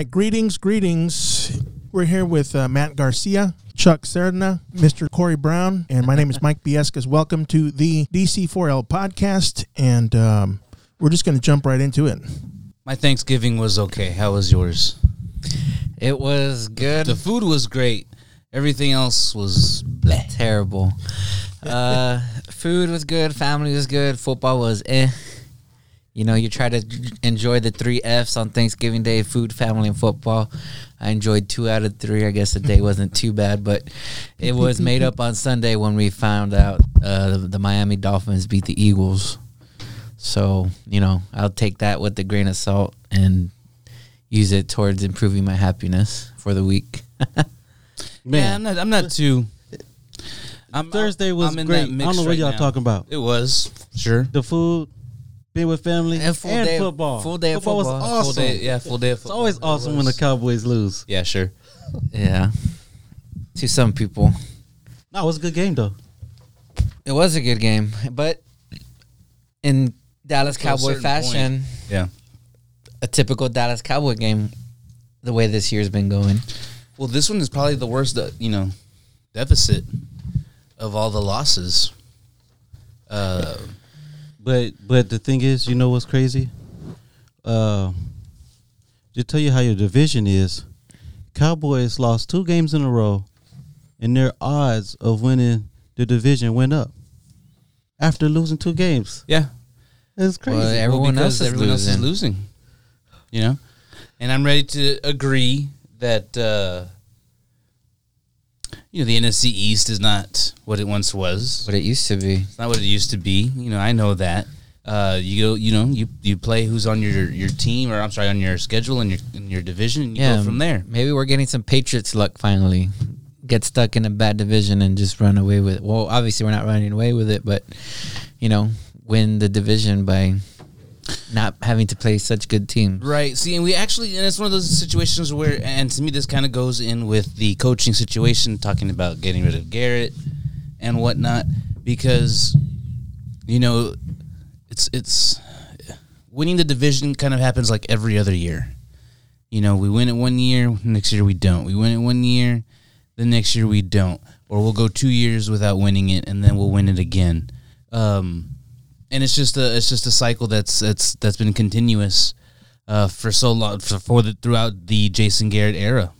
right, greetings, greetings. We're here with uh, Matt Garcia, Chuck Serna, Mr. Corey Brown, and my name is Mike Biescas. Welcome to the DC4L podcast, and um, we're just going to jump right into it. My Thanksgiving was okay. How was yours? It was good. The food was great. Everything else was bleh. Terrible. Uh, food was good. Family was good. Football was eh. You know, you try to enjoy the three F's on Thanksgiving Day: food, family, and football. I enjoyed two out of three. I guess the day wasn't too bad, but it was made up on Sunday when we found out uh, the, the Miami Dolphins beat the Eagles. So you know, I'll take that with a grain of salt and use it towards improving my happiness for the week. Yeah, I'm not, I'm not too. I'm, Thursday was I'm in great. that I don't know what right y'all now. talking about. It was sure. The food, being with family, And and, full day- football. full day of football football. was Full awesome. Full day, yeah, full day. Of It's always It awesome when the. Cowboys lose. Yeah, sure. yeah, to some people. No, it was a good game though. It was a good game, but in Dallas To Cowboy certain fashion, Yeah. a typical Dallas Cowboy game, the way this year's been going. Well, this one is probably the worst. Uh, you know, deficit of all the losses. Uh, But but the thing is, you know what's crazy? Uh, to tell you how your division is, Cowboys lost two games in a row, and their odds of winning the division went up after losing two games. yeah. It's crazy. Well, everyone because else is everyone else is losing. losing. You know, and I'm ready to agree that uh, you know the NFC East is not what it once was. What it used to be. It's not what it used to be. You know, I know that. Uh, you go, you know, you you play who's on your your team, or I'm sorry, on your schedule and your in your division, and you Yeah, go from there. Maybe we're getting some Patriots luck finally. Get stuck in a bad division and just run away with it. Well, obviously we're not running away with it, but you know, win the division by not having to play such good teams. Right. See, and we actually, and it's one of those situations where, and to me, this kind of goes in with the coaching situation, talking about getting rid of Garrett and whatnot, because you know, it's it's winning the division kind of happens like every other year. You know, we win it one year, next year we don't. We win it one year, the next year we don't, or we'll go two years without winning it, and then we'll win it again. Um, and it's just a it's just a cycle that's that's that's been continuous uh, for so long for, for the throughout the Jason Garrett era.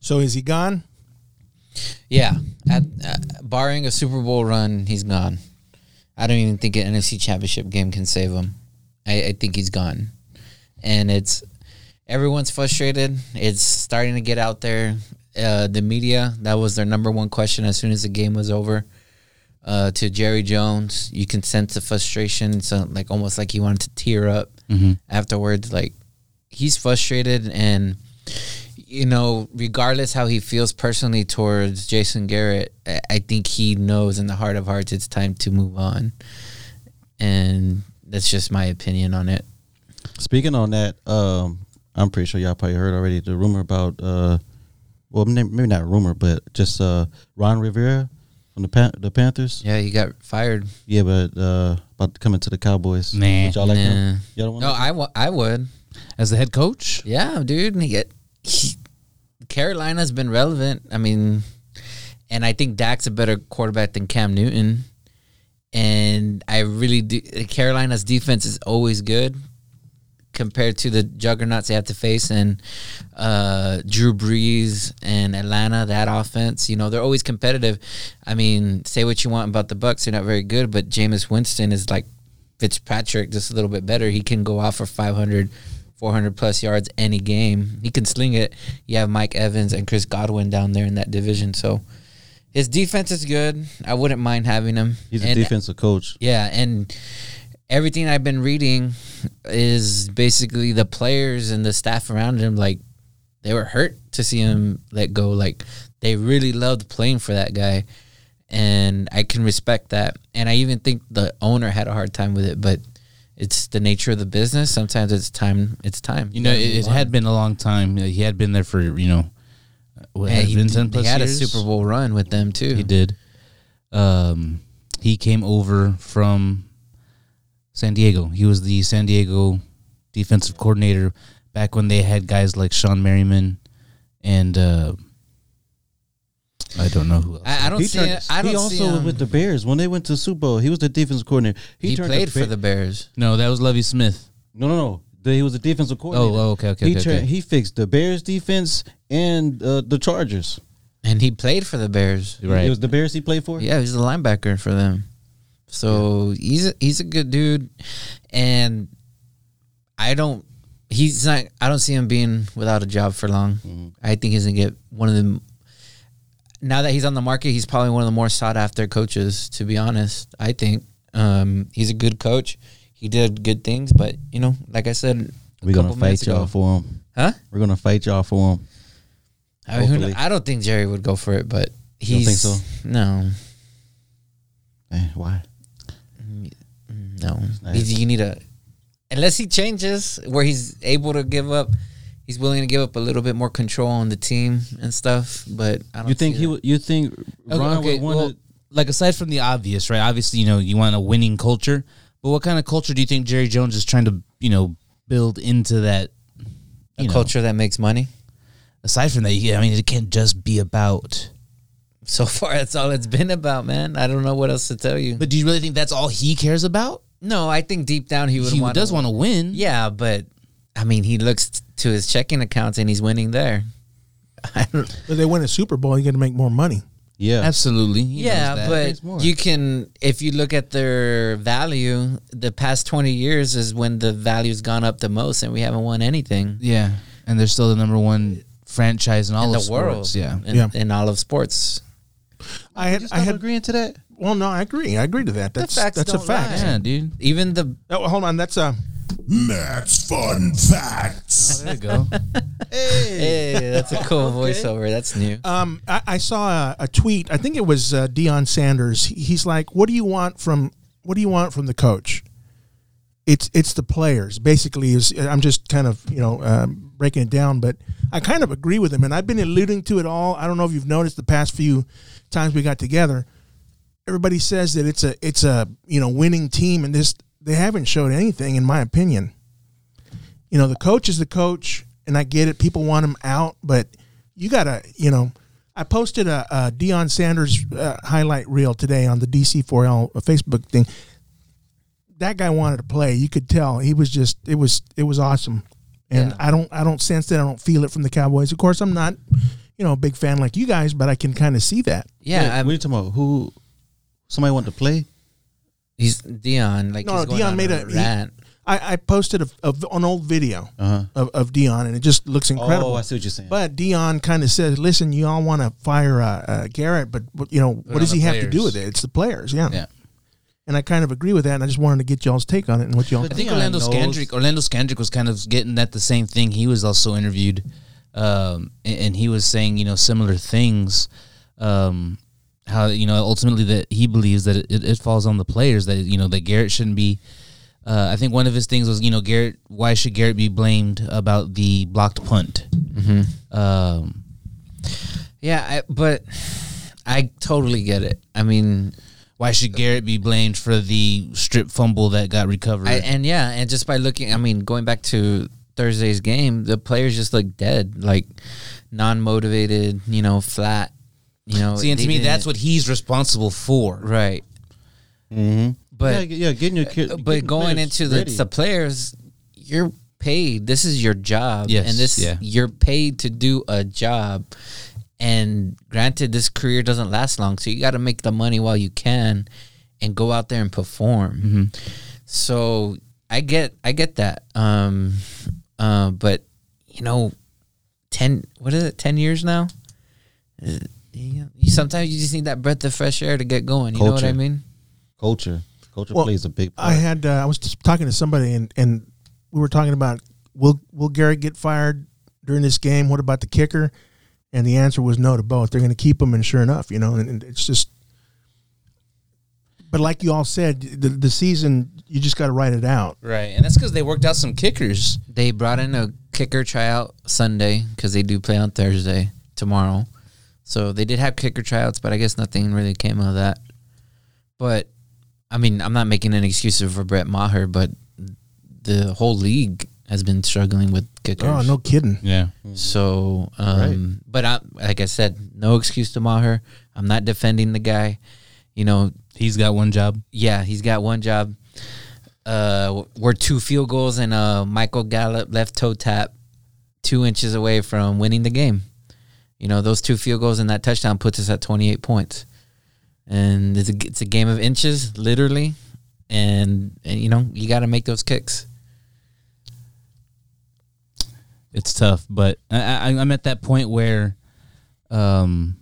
So is he gone? Yeah, at, uh, barring a Super Bowl run, he's gone. I don't even think an NFC Championship game can save him. I, I think he's gone, and it's everyone's frustrated. It's starting to get out there. Uh, the media that was their number one question as soon as the game was over. Uh, to Jerry Jones, you can sense the frustration. So like almost like he wanted to tear up afterwards. Like he's frustrated and you know, regardless how he feels personally towards Jason Garrett, I- think he knows in the heart of hearts it's time to move on. And that's just my opinion on it. Speaking on that, um, I'm pretty sure y'all probably heard already the rumor about, uh, well, maybe maybe not rumor, but just uh, Ron Rivera from the Pan- the Panthers. Yeah, he got fired. Yeah, but uh, about coming to come into the Cowboys. Nah. Would y'all like Nah. him? Y'all don't want No, I, wa- I would. As the head coach, Yeah, dude. He get, he, Carolina's been relevant. I mean, and I think Dak's a better quarterback than Cam Newton. And I really do. Carolina's defense is always good compared to the juggernauts they have to face. And uh, Drew Brees and Atlanta, that offense, you know, they're always competitive. I mean, say what you want about the Bucks, they're not very good, but Jameis Winston is like Fitzpatrick, just a little bit better. He can go off for 500, 400 plus yards any game. He can sling it. You have Mike Evans and Chris Godwin down there in that division. So his defense is good. I wouldn't mind having him. He's a defensive coach. yeah, and everything I've been reading is basically the players and the staff around him like they were hurt to see him let go. Like they really loved playing for that guy. And I can respect that. And I even think the owner had a hard time with it, but it's the nature of the business. Sometimes it's time it's time. you know, it, it had been a long time. He had been there for you know, what, Yeah, he, been ten he had years? a Super Bowl run with them too. He did. Um, he came over from San Diego. He was the San Diego defensive coordinator back when they had guys like Shawne Merriman and uh, I don't know who else. I, I don't he see. turned- it- I don't he also see him. with the Bears when they went to Super Bowl. He was the defensive coordinator. he turned played for the Bears. no, that was Lovie Smith. No, no, no. The- he was the defensive coordinator. Oh, oh, okay, okay, he okay, turned- okay. he fixed the Bears defense and uh, the Chargers. And he played for the Bears. Right. It was the Bears he played for. Yeah, he was a linebacker for them. So he's a, he's a good dude, and I don't. He's not. I don't see him being without a job for long. Mm-hmm. I think he's gonna get one of them. Now that he's on the market, he's probably one of the more sought after coaches. To be honest, I think um, he's a good coach. He did good things, but you know, like I said, We're gonna fight y'all ago- for him. huh? We're gonna fight y'all for him. I, mean, I don't think Jerry would go for it, but You don't think so? no. Eh, why? No, nice. He's- you need a unless he changes where he's able to give up. He's willing to give up a little bit more control on the team and stuff. But I don't You think see he that. would? You think Ron okay, would want well, to? like aside from the obvious, right? Obviously, you know, you want a winning culture, but what kind of culture do you think Jerry Jones is trying to, you know, build into that? a know, culture that makes money? Aside from that, yeah, I mean, it can't just be about. So far, that's all it's been about, man. I don't know what else to tell you. But do you really think that's all he cares about? No, I think deep down he would He want. does want to win. Yeah, but I mean, he looks t- to his checking accounts and he's winning there. I they win a Super Bowl, you got to make more money. Yeah, absolutely. He yeah, knows that. It's more. but you can if you look at their value, the past twenty years is when the value's gone up the most, and we haven't won anything yeah, and they're still the number one franchise in all in of the world. sports. Yeah, in, Yeah. in all of sports. I had, You I stop had. agreeing to that. Well, no, I agree. I agree to that. That's facts that's a don't fact. lie. yeah, dude. Even the Oh, hold on, that's a. Matt's Fun Facts. Oh, there you go. hey, that's a cool voiceover. That's new. Um, I, I saw a, a tweet. I think it was uh, Deion Sanders. He- He's like, "What do you want from What do you want from the coach?" It's it's the players. Basically, is I'm just kind of you know um, breaking it down, but I kind of agree with him, and I've been alluding to it all. I don't know if you've noticed the past few times we got together. Everybody says that it's a it's a you know winning team, and this they haven't showed anything, in my opinion. You know, the coach is the coach, and I get it. People want him out, but you gotta, you know. I posted a, a Deion Sanders uh, highlight reel today on the DC4L Facebook thing. That guy wanted to play. You could tell he was just. It was it was awesome, and Yeah. I don't I don't sense that. I don't feel it from the Cowboys. Of course, I'm not, you know, a big fan like you guys, but I can kind of see that. Yeah, Wait, I'm- what are talking about? Who? Somebody want to play? he's Deion. Like No, he's going Deion on made a a- he- rant. I, I posted a, a, an old video Uh huh. of, of Deion, and it just looks incredible. Oh, I see what you're saying. But Deion kind of said, "Listen, you all want to fire uh, uh, Garrett, but what- you know what does the he have to do with it? It's the players, yeah." Yeah. And I kind of agree with that, and I just wanted to get y'all's take on it and what y'all. Think. I think Deion Orlando Scandrick. Orlando Scandrick was kind of getting at the same thing. He was also interviewed, um, and, and he was saying you know similar things. Um, how you know ultimately that he believes that it, it falls on the players that you know that Garrett shouldn't be. Uh, I think one of his things was you know Garrett. Why should Garrett be blamed about the blocked punt? Um, Yeah, I, but I totally get it. I mean, why should Garrett be blamed for the strip fumble that got recovered? I, and yeah, and just by looking, I mean, going back to Thursday's game, the players just look dead, like non-motivated, you know, flat. You know, See, and to me, that's what he's responsible for. right. mm-hmm. But yeah, yeah, getting your kid. Uh, getting but going into the, the players, you're paid. This is your job, Yes, and this yeah. you're paid to do a job. And granted, this career doesn't last long, so you got to make the money while you can, and go out there and perform. Mm-hmm. So I get, I get that. Um, uh, but you know, ten, what is it? Ten years now. Uh, yeah, you, sometimes you just need that breath of fresh air to get going. You know what I mean? culture, culture Well, plays a big part. I had uh, I was just talking to somebody, and and we were talking about will will Garrett get fired during this game? What about the kicker? And the answer was no to both. They're going to keep him, and sure enough, you know, and, and it's just. But like you all said, the the season you just got to write it out. Right, and that's because they worked out some kickers. They brought in a kicker tryout Sunday because they do play on Thursday tomorrow. So they did have kicker tryouts, but I guess nothing really came of that. But I mean, I'm not making an excuse for Brett Maher, but the whole league has been struggling with kickers. Oh, no kidding. Yeah. So, um, but I, like I said, no excuse to Maher. I'm not defending the guy. You know, He's got one job. yeah, he's got one job. Uh, we're two field goals and a Michael Gallup left toe tap, two inches away from winning the game. You know, those two field goals and that touchdown puts us at 28 points, and it's a, it's a game of inches, literally. And, and you know, you got to make those kicks. It's tough, but I, I, I'm at that point where, um,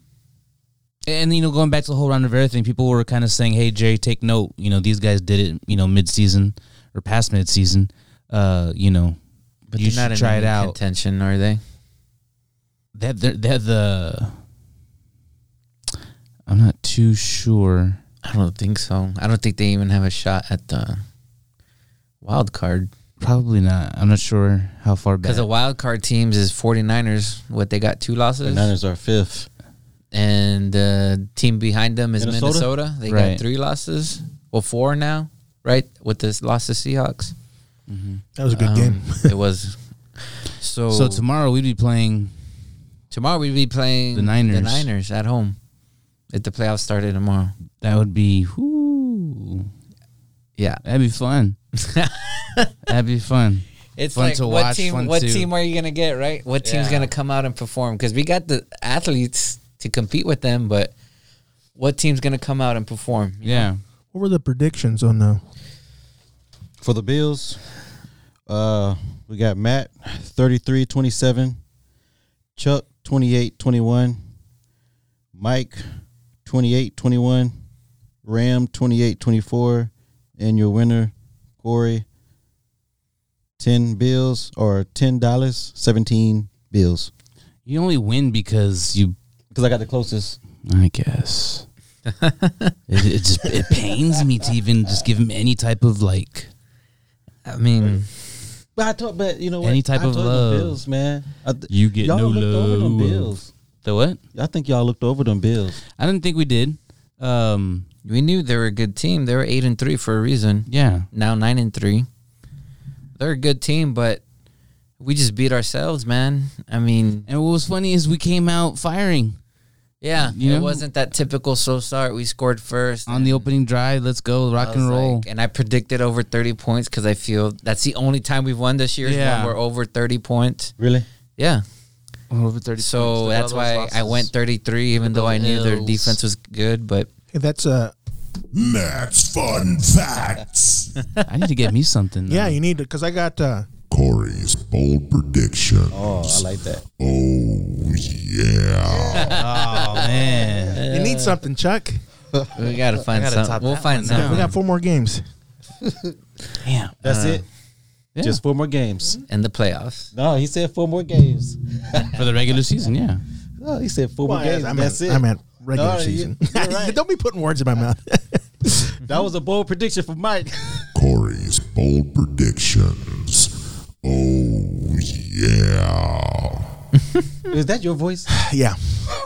and you know, going back to the whole round of everything, people were kind of saying, "Hey, Jerry, take note. You know, these guys did it. You know, mid-season or past mid-season. Uh, you know, But you not should in try it out. contention, are they? They're, they're, they're the. I'm not too sure. I don't think so. I don't think they even have a shot at the wild card. Probably not. I'm not sure how far back. Because the wild card teams is 49ers. What they got two losses. The losses, Niners are fifth. and the team behind them is Minnesota? Minnesota. They Right. got three losses. Well, four now, right? With this loss to Seahawks. That was a good Um, game. it was. So, so tomorrow we'd be playing. Tomorrow we'd be playing The Niners. The Niners at home. If the playoffs started tomorrow. That would be. Whoo, Yeah. that'd be fun. that'd be fun. It's Fun like to what watch, team? fun What to- team are you gonna get? Right? What team's Yeah. gonna come out and perform? Because we got the athletes to compete with them, but what team's gonna come out and perform? you know? Yeah. What were the predictions on the? For the Bills, uh, we got Matt 33 27, Chuck 28 21, Mike 28 21, Ram 28 24, and your winner, Corey, 10 bills or $10, 17 bills. You only win because you. Because I got the closest. I guess. it, it just it pains me to even just give him any type of like. I mean, But I told, but you know what? Any type I of told love. Bills, man. I th- You get y'all no looked over them bills. The what? I think y'all looked over them bills. I didn't think we did. Um. we knew they were a good team. They were eight and three for a reason. Yeah. Now nine and three. They're a good team, but we just beat ourselves, man. I mean, And what was funny is we came out firing yeah, You it know? wasn't that typical slow start. We scored first on the opening drive. Let's go, rock and roll. like- and I predicted over 30 points because I feel that's the only time we've won this year is Yeah. when we're over 30 points. Really? Yeah. Over thirty. So that's why I went 33, even though I knew their defense was good. But Hey, that's uh Matt's Fun Facts. I need to get me something. yeah. You need to because I got uh Corey's bold prediction. Oh, I like that. Oh, yeah. Oh man. you need something, Chuck. we got to find gotta something. We'll that find one something. down. We got four more games. Damn. That's Uh, it. Yeah. Just four more games. in the playoffs. No, he said four more games. for the regular season. Yeah. No, he said four Well, more games. I That's meant, it. I meant regular No, you- season. you're right. Don't be putting words in my mouth. that was a bold prediction for Mike. Corey's bold predictions. Oh, yeah. Is that your voice? yeah,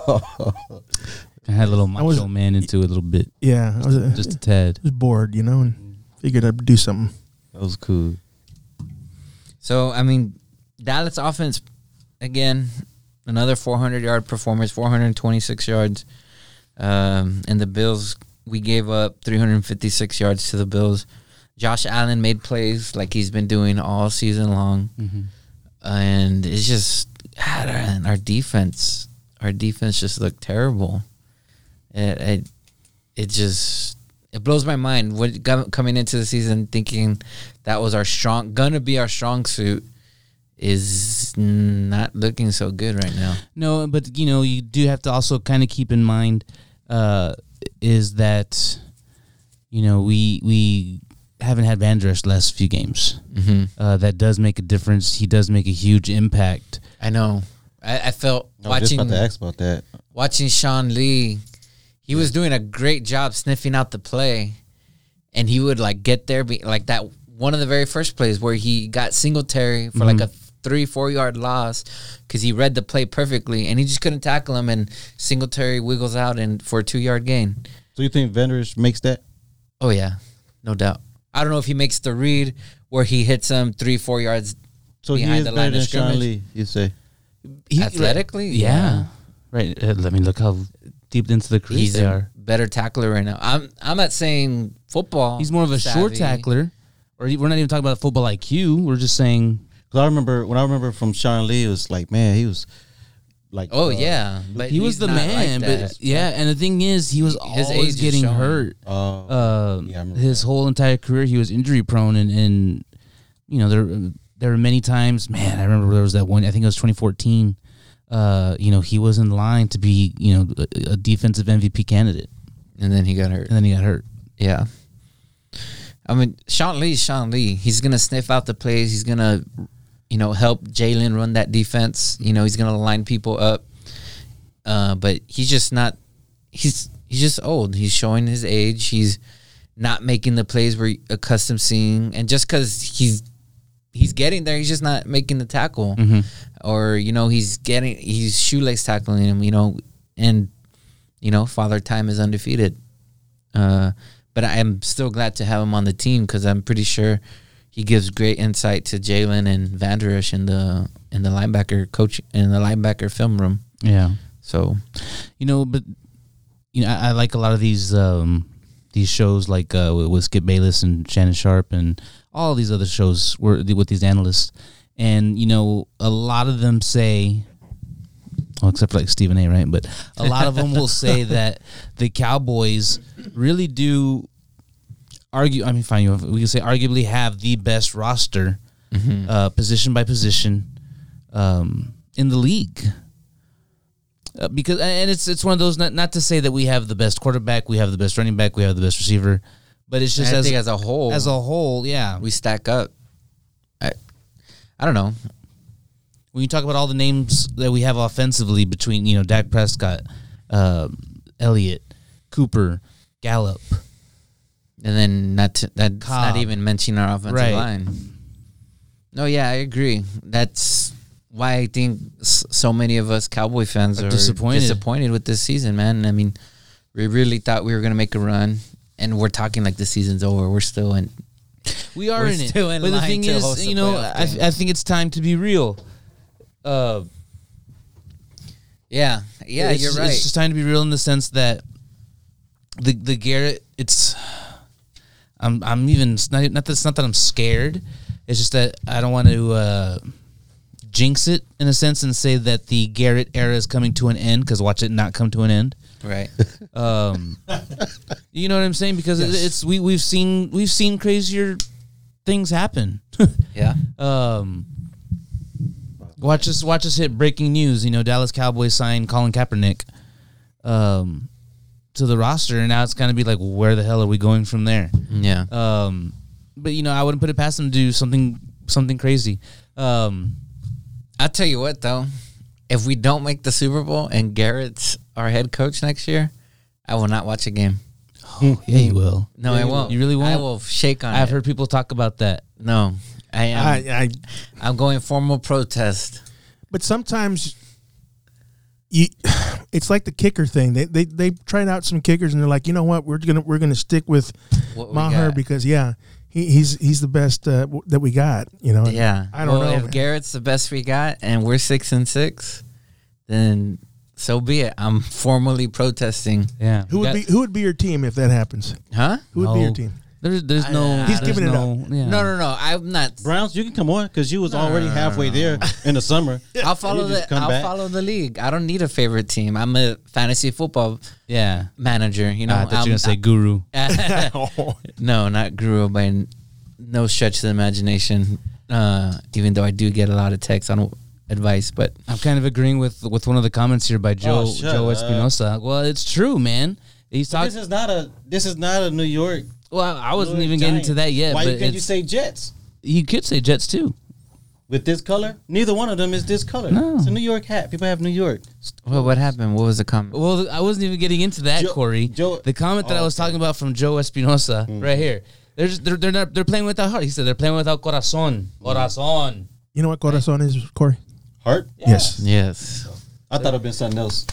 I had a little macho was- man into it a little bit, yeah. I was, uh, just a tad. was bored, you know, and figured I'd do something. That was cool. So, I mean, Dallas offense, again, another 400 yard performance, 426 yards. Um, and the Bills, we gave up 356 yards to the Bills. Josh Allen made plays like he's been doing all season long. And it's just, ah, and our defense, our defense just looked terrible. It, it, it just, it blows my mind. What coming into the season thinking that was our strong, gonna be our strong suit, is not looking so good right now. No, but you know, you do have to also kind of keep in mind uh, is that you know we we haven't had Van Der Esch last few games. Mm-hmm. Uh, that does make a difference. He does make a huge impact. I know. I, I felt I was just watching about to ask about that. watching Sean Lee. He was doing a great job sniffing out the play, and he would like get there, be like that. One of the very first plays where he got Singletary for like a three four yard loss because he read the play perfectly, and he just couldn't tackle him, and Singletary wiggles out and for a two yard gain. So you think Vendors makes that? Oh yeah, no doubt. I don't know if he makes the read where he hits him three, four yards So he behind is the better line than of Sean scrimmage. Lee. You say? He- Athletically, yeah. yeah. Right. Uh, let me look how deep into the crease He's they a are. better tackler right now. I'm I'm not saying football. He's more of a short tackler, or we're not even talking about football IQ. We're just saying Because I remember when I remember from Sean Lee, it was like, man, he was like, Oh uh, yeah, but he was the not like man. but yeah, and the thing is, he was His age always getting hurt. Uh, uh, Yeah, his that. whole entire career he was injury prone and, and you know there there were many times man I remember there was that one I think it was 2014 uh, you know he was in line to be you know a, a defensive MVP candidate and then he got hurt. and then he got hurt Yeah. I mean, Sean lee Sean Lee. He's gonna sniff out the plays. He's gonna, you know, help Jalen run that defense. You know, he's gonna line people up. Uh, but he's just not. He's he's just old. He's showing his age. He's not making the plays we're accustomed seeing, and just because he's he's getting there, he's just not making the tackle, or you know, he's getting he's shoelace tackling him. You know, and you know, Father Time is undefeated. Uh, but I am still glad to have him on the team because I'm pretty sure he gives great insight to Jalen and Vander Esch in the in the linebacker coach in the linebacker film room. yeah So you know but you know I, I like a lot of these um these shows like uh with, with Skip Bayless and Shannon Sharpe and all these other shows were with these analysts and you know a lot of them say well, except for like Stephen A. Right, but a lot of them will say that the Cowboys really do argue. I mean, fine, you we can say arguably have the best roster, uh, position by position, um, in the league. Uh, because and it's it's one of those not not to say that we have the best quarterback, we have the best running back, we have the best receiver, but it's just as as a whole, as a whole, yeah. we stack up. I I don't know. when you talk about all the names that we have offensively between you know Dak Prescott, um, Elliott, Cooper, Gallup, And then not to, that's Cobb. not even mentioning our offensive Right. line. No, yeah, I agree. That's why I think s- so many of us Cowboy fans Are are, disappointed. disappointed with this season, man. I mean, we really thought we were gonna make a run, and we're talking like the season's over. We're still in. we are in it. in but the thing is, you know, I. I think it's time to be real. Uh, Yeah, yeah, you're right. It's just time to be real in the sense that the the Garrett. It's I'm I'm even not not that it's not that I'm scared. It's just that I don't want to uh, jinx it in a sense and say that the Garrett era is coming to an end because watch it not come to an end. right. Um, you know what I'm saying? Because it, it's we we've seen we've seen crazier things happen. Yeah. um, watch us watch us hit breaking news. You know, Dallas Cowboys signed Colin Kaepernick um, to the roster, and now it's gonna be like, where the hell are we going from there? Yeah. Um, but you know, I wouldn't put it past them to do something something crazy. Um, I'll tell you what, though, if we don't make the Super Bowl and Garrett's our head coach next year, I will not watch a game. Oh, yeah, you will. No, I won't. You really won't. I will shake on I've it. heard people talk about that. No, I am. I, I, I, am going formal protest. but sometimes you, it's like the kicker thing. They they they tried out some kickers and they're like, you know what, we're gonna we're gonna stick with What we Maher because yeah, he, he's he's the best uh, w- that we got. You know. Yeah, I don't well, know. If man. Garrett's the best we got, and we're six and six, then so be it. I'm formally protesting. Yeah, who would be who would be your team if that happens? Huh? Who would be your team? There's there's no. Uh, He's there's giving it no, Yeah. No, no, no. I'm not. Browns, you can come on because you was already halfway there in the summer. I'll follow just the. come I'll back. follow the league. I don't need a favorite team. I'm a fantasy football Yeah. manager. You know, I thought you were I'm- gonna say guru. No, not Guru by n- no stretch of the imagination. Uh, even though I do get a lot of texts on advice, but I'm kind of agreeing with with one of the comments here by Joe Oh, shut Joe up. Espinosa. Well, it's true, man. He's talking. this is not a this is not a New York. Well, I wasn't New York even getting Giant. to that yet. Why but can't you say Jets you could say Jets too. with this color? Neither one of them is this color. No. It's a New York hat. People have New York. well, what happened? What was the comment? Well, I wasn't even getting into that, Joe- Corey. Joe- the comment that I Oh, was okay. talking about from Joe Espinosa Mm-hmm. right here. They're just, they're they're not they're playing without heart. He said they're playing without corazon. Mm-hmm. Corazon. you know what corazon is, Corey? Heart? Yes. Yes. I thought it'd been something else.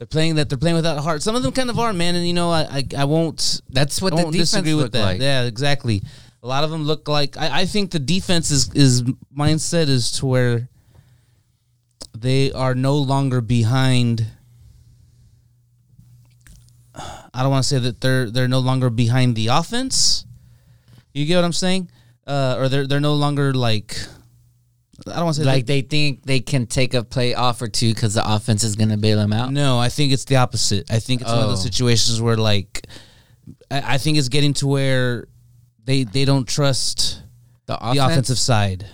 They're playing that. They're playing without a heart. Some of them kind of are, man. And you know, I I, I won't. That's what I the won't defense disagree with that. like. Yeah, exactly. A lot of them look like I, I think the defense is is mindset is to where they are no longer behind. I don't want to say that they're they're no longer behind the offense. You get what I'm saying? Uh, or they're they're no longer like I don't want to say Like they think they can take a play off or two because the offense is gonna bail them out. No, I think it's the opposite. I think it's one of those Oh. situations where like I, I think it's getting to where they they don't trust The the offensive side.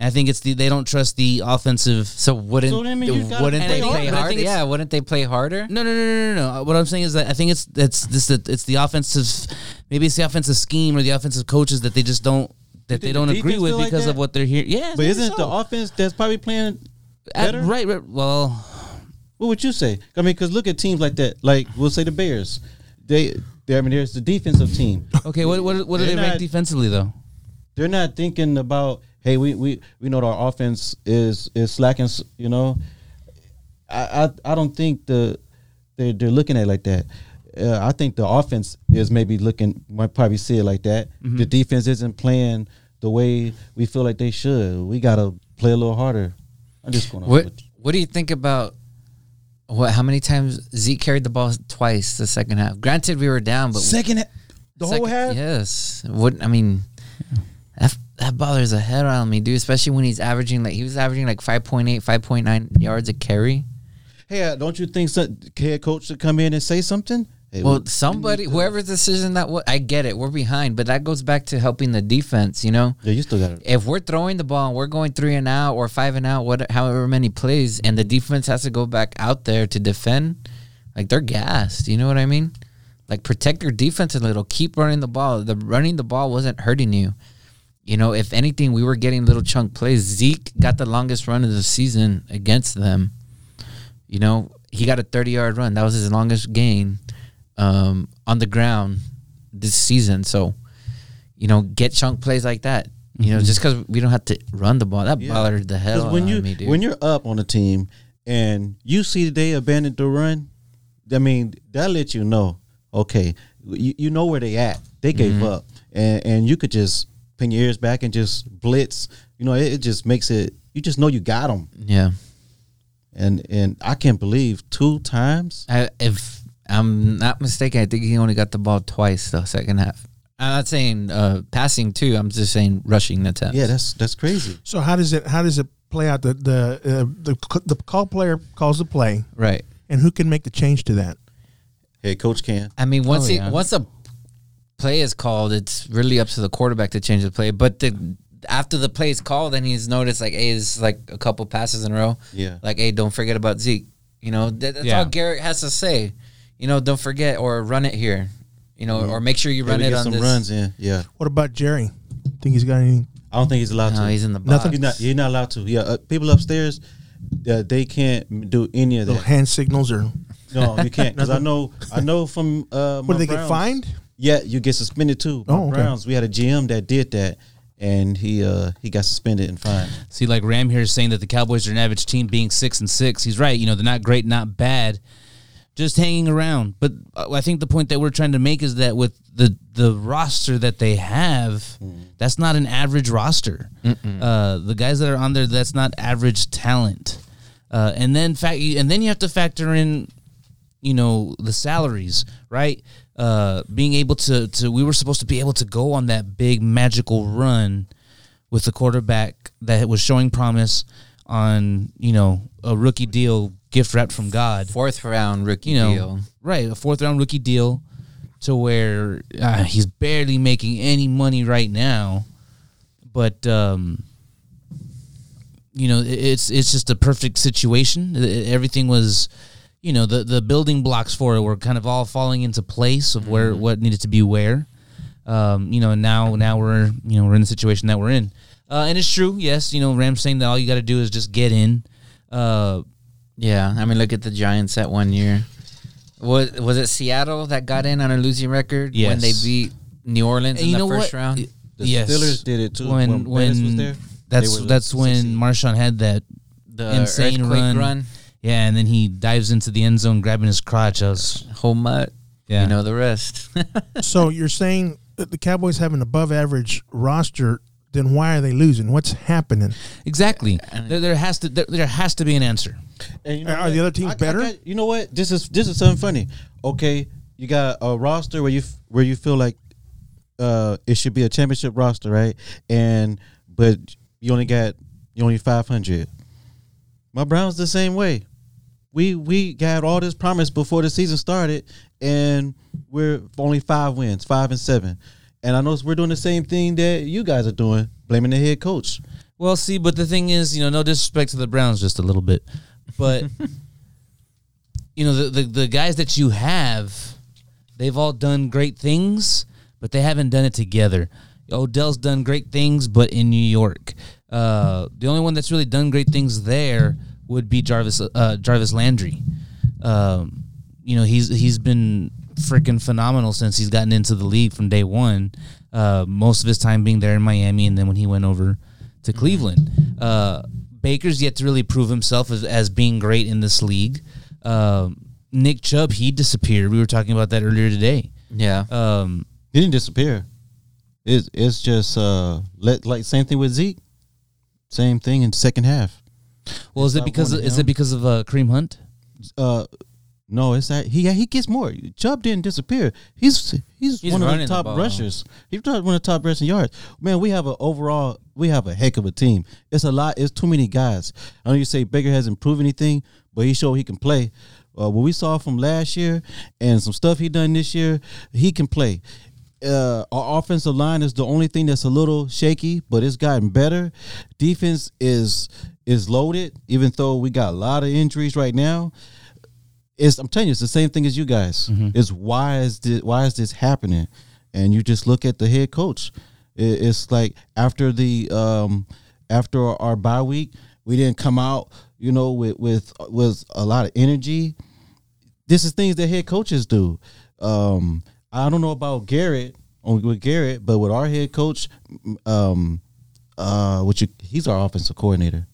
And I think it's the they don't trust the offensive. So wouldn't So, I mean, you gotta wouldn't play they play harder. I harder? think it's- Yeah, wouldn't they play harder? No, no, no, no, no, no. Uh, what I'm saying is that I think it's it's this it's the offensive maybe it's the offensive scheme or the offensive coaches that they just don't that they don't the agree with feel like because of what they're here. Yeah, But isn't it the offense that's probably playing At- better? right, right. Well, What would you say? I mean, because look at teams like that. Like we'll say the Bears. They, they I mean, there's the defensive team. okay. What what what do They're they rank defensively though? They're not thinking about, hey, we we we know our offense is is slacking. You know, I I, I don't think the they they're looking at it like that. Uh, I think the offense is maybe looking might probably see it like that. The defense isn't playing the way we feel like they should. We gotta play a little harder. I'm just going. What What do you think about what? How many times Zeke carried the ball twice the second half? Granted, we were down, but second, ha- the whole half. Yes. What I mean, that that bothers the head out of me, dude. Especially when he's averaging like he was averaging like 5.8, 5.9 yards a carry. Hey, uh, don't you think some head coach should come in and say something? Hey, Well, we- somebody, whoever's decision that was, I get it. We're behind, but that goes back to helping the defense. You know, yeah, you still got to. if we're throwing the ball and we're going three and out or five and out, what, however many plays, and the defense has to go back out there to defend, like they're gassed. You know what I mean? Like protect your defense a little. Keep running the ball. The running the ball wasn't hurting you. You know, if anything, we were getting little chunk plays. Zeke got the longest run of the season against them. You know, he got a 30 yard run. That was his longest gain um, on the ground this season. So, you know, get chunk plays like that. You know, just because we don't have to run the ball, that Yeah. bothered the hell when out you of me, dude. when you're up on a team and you see they abandoned the run, I mean that lets you know, okay, you, you know where they at. They gave Mm-hmm. up, and and you could just pin your ears back and just blitz. You know, it, it just makes it. You just know you got them, yeah, and and I can't believe two times. I, if I'm not mistaken, I think he only got the ball twice the second half. I'm not saying uh, passing too. I'm just saying rushing attempts. Yeah, that's that's crazy. So how does it how does it play out? The the uh, the the call player calls the play, right. and who can make the change to that? Head coach can. I mean, once Oh, he, once a play is called, it's really up to the quarterback to change the play. But the after the play is called, then he's noticed like, hey, it's like a couple passes in a row. Yeah. Like, hey, don't forget about Zeke. You know, that, that's Yeah. all Garrett has to say. You know, don't forget or run it here. You know, or make sure you run we it get on some this. runs in. Yeah, What about Jerry? Think he's got any? I don't think he's allowed No, to. he's in the box. Nothing. He's not. He's not allowed to. Yeah, uh, people upstairs, uh, they can't do any of Little that. hand signals or No, you can't. Because I know, I know from uh, what my do they get fined? Yeah, you get suspended too. My Oh, okay. Browns, we had a GM that did that, and he uh he got suspended and fined. See, like Ram here is saying that the Cowboys are an average team, being six and six. He's right. You know, they're not great, not bad, just hanging around. But uh, I think the point that we're trying to make is that with the the roster that they have, that's not an average roster. Uh, the guys that are on there, that's not average talent. Uh, and then fact, and then you have to factor in you know the salaries right uh being able to to we were supposed to be able to go on that big magical run with the quarterback that was showing promise on you know a rookie deal gift wrapped from god. Fourth round rookie you know deal. right a fourth round rookie deal to where uh, he's barely making any money right now. But um you know it's it's just a perfect situation. Everything was you know the the building blocks for it were kind of all falling into place of where what needed to be where. Um you know and now now we're you know we're in the situation that we're in. Uh and it's true yes you know Rams saying that all you got to do is just get in. Uh Yeah, I mean, look at the Giants that one year. Was was it Seattle that got in on a losing record when they beat New Orleans and in you the know first what round? The yes Steelers did it too. when When Bettis was there, that's they that's when 16. Marshawn had that The insane run. run, Yeah, and then he dives into the end zone, grabbing his crotch. I was, whole mutt. yeah, You know the rest. So you're saying the Cowboys have an above average roster, then why are they losing? What's happening? Exactly. There, there has to there, there has to be an answer. And you Are- are what? the other teams I- I better? you know what? This is this is something funny. Okay, you got a roster where you where you feel like uh it should be a championship roster, right? And but you only got you only five hundred. My Browns the same way. We we got all this promise before the season started, and we're only five wins, five and seven. And I know we're doing the same thing that you guys are doing, blaming the head coach. Well, see, but the thing is, you know, no disrespect to the Browns, just a little bit, but you know, the, the the guys that you have, they've all done great things, but they haven't done it together. Odell's done great things, but in New York, uh, the only one that's really done great things there would be Jarvis uh, Jarvis Landry. Um, you know, he's he's been freaking phenomenal since he's gotten into the league from day one. Uh, most of his time being there in Miami, and then when he went over to Cleveland, uh, Baker's yet to really prove himself as, as being great in this league. Um, Nick Chubb, he disappeared. We were talking about that earlier today. Yeah. Um, He didn't disappear. It's it's just uh let like same thing with Zeke. Same thing in second half. well, is it because of, of is it because of uh, Kareem Hunt? Uh no, it's that he he gets more. Chubb didn't disappear. He's he's, He's one of the the top ball. rushers. He's one of the top rushing yards. Man, we have a overall we have a heck of a team. It's a lot. It's too many guys. I know you say Baker hasn't proved anything, but he showed he can play. Uh, what we saw from last year and some stuff he done this year, he can play. Uh, our offensive line is the only thing that's a little shaky, but it's gotten better. Defense is is loaded, even though we got a lot of injuries right now it's I'm telling you, it's the same thing as you guys. It's why is this why is this happening? And you just look at the head coach. It, it's like after the um after our bye week, we didn't come out, you know, with with with a lot of energy. This is things that head coaches do. Um, I don't know about Garrett on with Garrett, but with our head coach, um, uh, which you, he's our offensive coordinator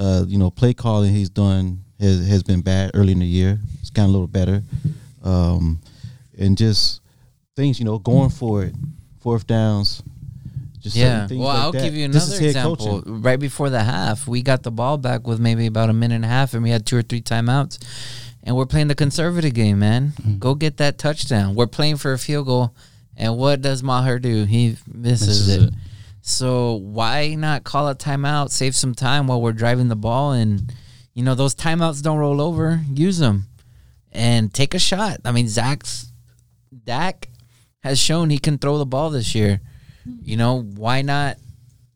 uh, you know, play calling he's done has has been bad early in the year. It's gotten a little better, um, and just things, you know, going for it, fourth downs. Just Yeah. things Well, like I'll that. give you another example. coaching. Right before the half, we got the ball back with maybe about a minute and a half, and we had two or three timeouts. And we're playing the conservative game, man. Mm-hmm. Go get that touchdown. We're playing for a field goal, and what does Maher do? He misses, Misses it. it. So why not call a timeout, save some time while we're driving the ball, and you know those timeouts don't roll over. Use them and take a shot. I mean, Zach's Dak has shown he can throw the ball this year. You know, why not?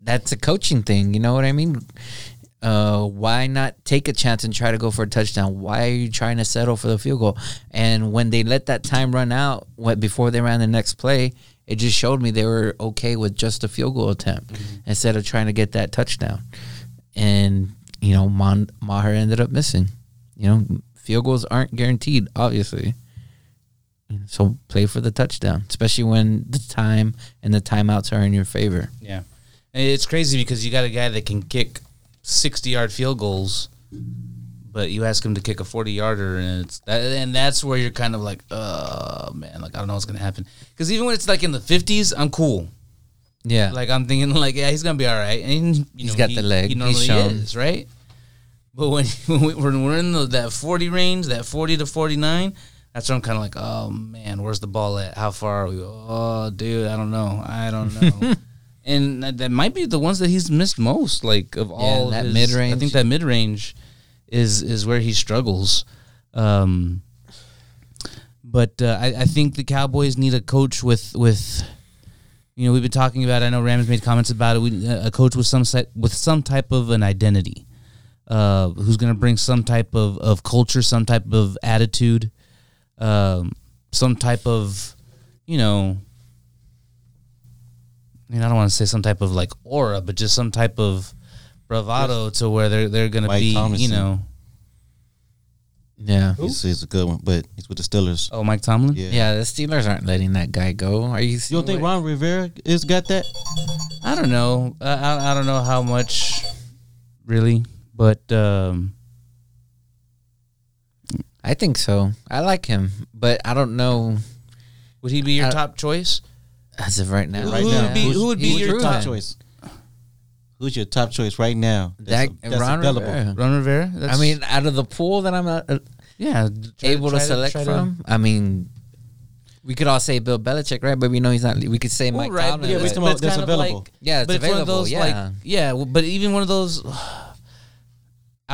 That's a coaching thing. You know what I mean? Uh, why not take a chance and try to go for a touchdown? Why are you trying to settle for the field goal? And when they let that time run out what, before they ran the next play, it just showed me they were okay with just a field goal attempt instead of trying to get that touchdown. And you know, Mon- Maher ended up missing. You know, field goals aren't guaranteed, obviously. So play for the touchdown, especially when the time and the timeouts are in your favor. Yeah, and it's crazy because you got a guy that can kick sixty-yard field goals, but you ask him to kick a forty-yarder, and it's that, and that's where you're kind of like, oh man, like I don't know what's gonna happen. Because even when it's like in the fifties, I'm cool. Yeah, Like I'm thinking, like yeah, he's gonna be all right, and you He's know, got he- the leg. He He's shown. is, right? But when when we- when we're in the, that forty range, that forty to forty-nine, that's where I'm kind of like, oh man, where's the ball at? How far are we? Oh, dude, I don't know. I don't know. and that, that might be the ones that he's missed most. Like of all that mid-range. I think that mid range is is where he struggles. Um, but uh, I, I think the Cowboys need a coach with with you know we've been talking about. I know Rams made comments about it. We, a coach with some set with some type of an identity, uh, who's going to bring some type of, of culture, some type of attitude, um, some type of you know. I mean, I don't want to say some type of like aura, but just some type of bravado to where they're they're going to Mike be, you know. yeah, He's, he's a good one, but he's with the Steelers. Oh, Mike Tomlin. Yeah. yeah. The Steelers aren't letting that guy go. Are you? You don't think Ron Rivera has got that? I don't know. I, I, I don't know how much, really, but um, I think so. I like him, but I don't know. would he be your I- top choice? As of right now, Who- Right who now, would be- who would be your your top proven? choice? Who's your top choice right now? That that's Ron available. Rivera. Ron Rivera. That's, I mean, out of the pool that I'm uh, uh, yeah, try able to select try from, I mean, we could all say Bill Belichick, right? But we know he's not. We could say Well, Mike right, Tomlin. but Yeah, but- we it's, but it's kind of available. like Yeah, it's but it's one of available, those yeah. like yeah, but even one of those,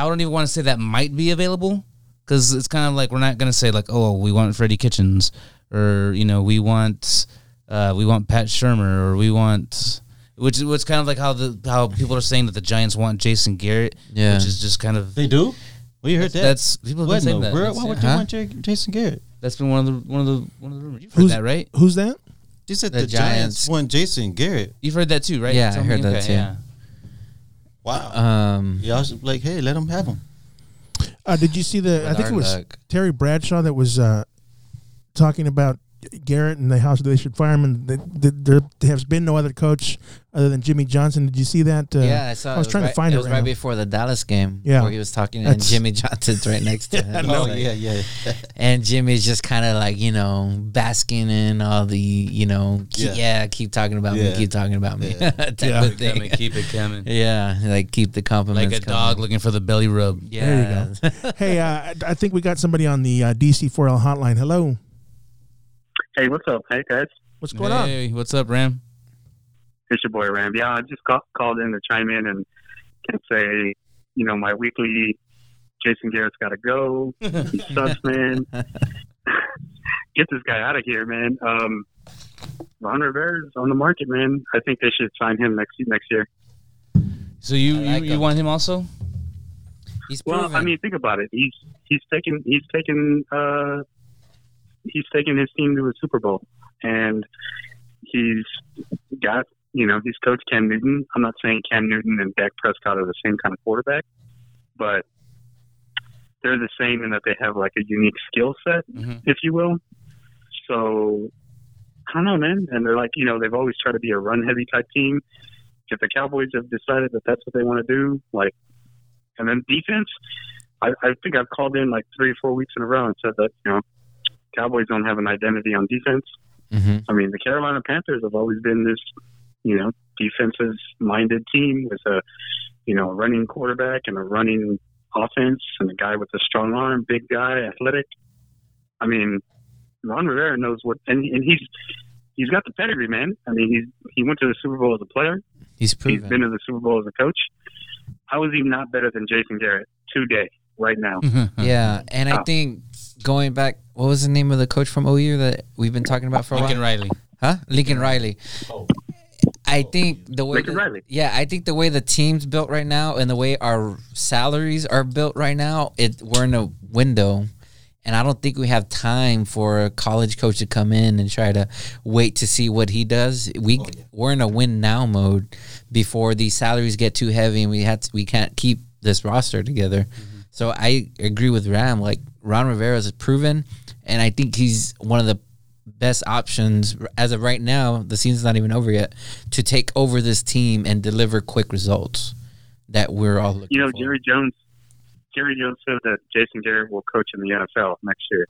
I don't even want to say that might be available because it's kind of like we're not gonna say like oh we want Freddie Kitchens or you know we want uh, we want Pat Shurmur or we want which is kind of like how the how people are saying that the Giants want Jason Garrett Yeah. which is just kind of They do. Well, you heard that. that's people have what been saying that world? That's- Why would yeah. they Huh? want J- Jason Garrett? that's been one of the one of the one of the rumors you've heard Who's that right Who's that? You said The the, Giants. Giants. want Jason Garrett. you've heard that too right Yeah, I Tell me? heard that too. yeah. Wow. um, Y'all should like, hey, let them have them. Uh, did you see the? I think it was luck. Terry Bradshaw that was uh, talking about Garrett and the house they should fire him, and the, the, there has been no other coach other than Jimmy Johnson. Did you see that? Uh, yeah, I saw. I was it trying to find it. it was right right before the Dallas game. Yeah. where he was talking, and Jimmy Johnson's right next to him. Oh Like- yeah, yeah. And Jimmy's just kind of like you know basking in all the you know keep, yeah. Yeah. keep talking about me keep talking about me Yeah. type Yeah. of thing. Coming, keep it coming. Yeah, like keep the compliments. like a dog looking for the belly rub. Yeah, There you go. hey, uh, I- I think we got somebody on the uh, DC4L hotline. Hello, Hey, what's up? Hey, guys. what's going on? Hey, what's up, Ram? It's your boy Ram. Yeah, I just call, called in to chime in and can say, you know, my weekly Jason Garrett's got to go. He sucks, man. Get this guy out of here, man. Um, Ron Rivera's on the market, man. I think they should sign him next next year. So you like you, you want him also? he's Well. I mean, think about it. He's he's taken he's taken uh, he's taken his team to a Super Bowl, and he's got you know he's coached Cam Newton. I'm not saying Cam Newton and Dak Prescott are the same kind of quarterback, but they're the same in that they have like a unique skill set, Mhm. if you will. So I don't know, man. And they're like you know they've always tried to be a run heavy type team. If the Cowboys have decided that that's what they want to do, like and then defense, I, I think I've called in like three or four weeks in a row and said that, you know, Cowboys don't have an identity on defense. Mhm. I mean, the Carolina Panthers have always been this, you know, defensive minded team with a, you know, a running quarterback and a running offense and a guy with a strong arm, big guy, athletic. I mean, Ron Rivera knows what, and, and he's, he's got the pedigree, man. I mean, he's, he went to the Super Bowl as a player. he's He's proven. been to the Super Bowl as a coach. How is he not better than Jason Garrett today, right now? yeah, and I think going back, what was the name of the coach from OU that we've been talking about for a while? Lincoln while? Riley. Huh? Lincoln Riley. Oh. I think the way Lincoln the- Riley. yeah, I think the way the team's built right now and the way our salaries are built right now, it we're in a window, and I don't think we have time for a college coach to come in and try to wait to see what he does. We oh, we're in a win now mode before these salaries get too heavy and we had to, we can't keep this roster together. Mm-hmm. So I agree with Ram. Like Ron Rivera is proven, and I think he's one of the best options as of right now. The season's not even over yet to take over this team and deliver quick results that we're all looking for. You know, for. Jerry Jones. Jerry Jones said that Jason Garrett will coach in the NFL next year.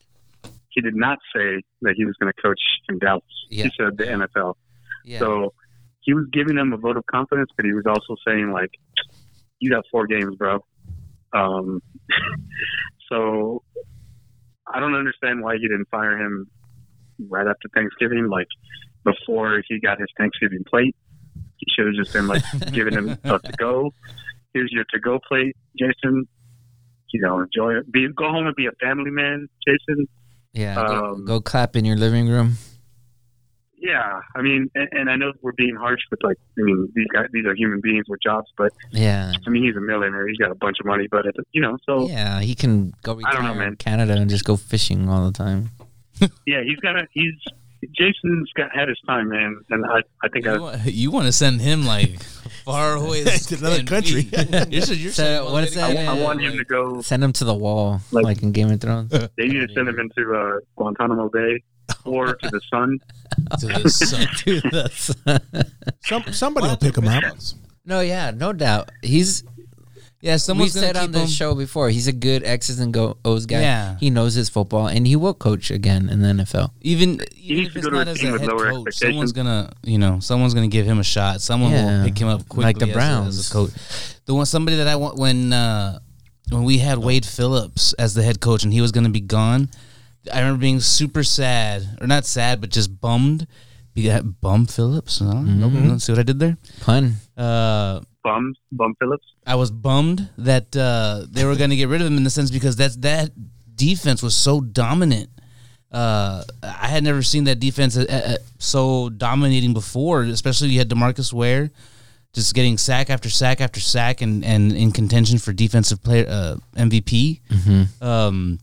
He did not say that he was going to coach in Dallas. Yeah. He said the NFL. yeah. So he was giving them a vote of confidence, but he was also saying like, "You got four games, bro." Um, so I don't understand why he didn't fire him right after Thanksgiving, like before he got his Thanksgiving plate. He should have just been like giving him a to go. Here's your to go plate, Jason. You know, enjoy it. Be go home and be a family man, Jason. yeah. Go, um, go clap in your living room. Yeah, I mean, and, and I know we're being harsh with like, I mean, these guys, these are human beings with jobs, but Yeah. I mean, he's a millionaire. He's got a bunch of money, but it, you know, so yeah. Yeah, he can go I don't know, retire in man. Canada and just go fishing all the time. Yeah, he's got a he's Jason's got had his time, man, and I I think I You want, you want to send him like far away To another country. you're, you're So, what is that? to I want him to go. Send him to the wall, Like- like, in Game of Thrones. They need to send him into uh, Guantanamo Bay or to the sun. To the sun. Dude, that's- Some somebody will pick him up. no, yeah, no doubt. He's Yeah, we someone's gonna said on keep this show before, he's a good X's and go O's guy. Yeah. He knows his football, and he will coach again in the NFL. Even even needs if to it's go to not a as team a with head lower coach, expectations. someone's gonna you know someone's gonna give him a shot. Someone Yeah, will pick him up quickly like the Browns. as a, coach. The one somebody that I want when uh, when we had Wade Phillips as the head coach and he was gonna be gone. I remember being super sad, or not sad, but just bummed. Be that bum Phillips? No, Mm-hmm. no, see what I did there? Pun. Uh, Bum, Bum Phillips. I was bummed that uh, they were going to get rid of him in the sense because that's that defense was so dominant. Uh, I had never seen that defense uh, uh, so dominating before. Especially you had Demarcus Ware just getting sack after sack after sack and, and in contention for defensive player uh, MVP. Um,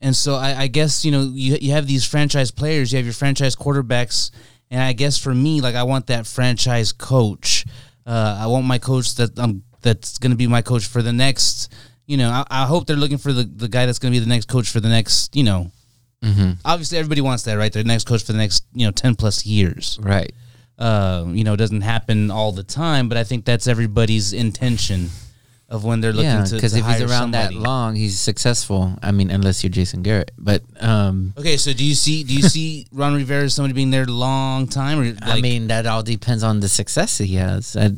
and so I, I guess you know you you have these franchise players, you have your franchise quarterbacks, and I guess for me, like I want that franchise coach. Uh, I want my coach that um that's going to be my coach for the next. You know, I, I hope they're looking for the, the guy that's going to be the next coach for the next. You know, obviously everybody wants that, right? Their next coach for the next you know ten plus years. Right. Uh, you know, it doesn't happen all the time, but I think that's everybody's intention of when they're looking Yeah, to because if he's around that long, he's successful. I mean, unless you're Jason Garrett. But um, Okay, so do you see do you see Ron Rivera as somebody being there a long time or like I mean, that all depends on the success he has. I,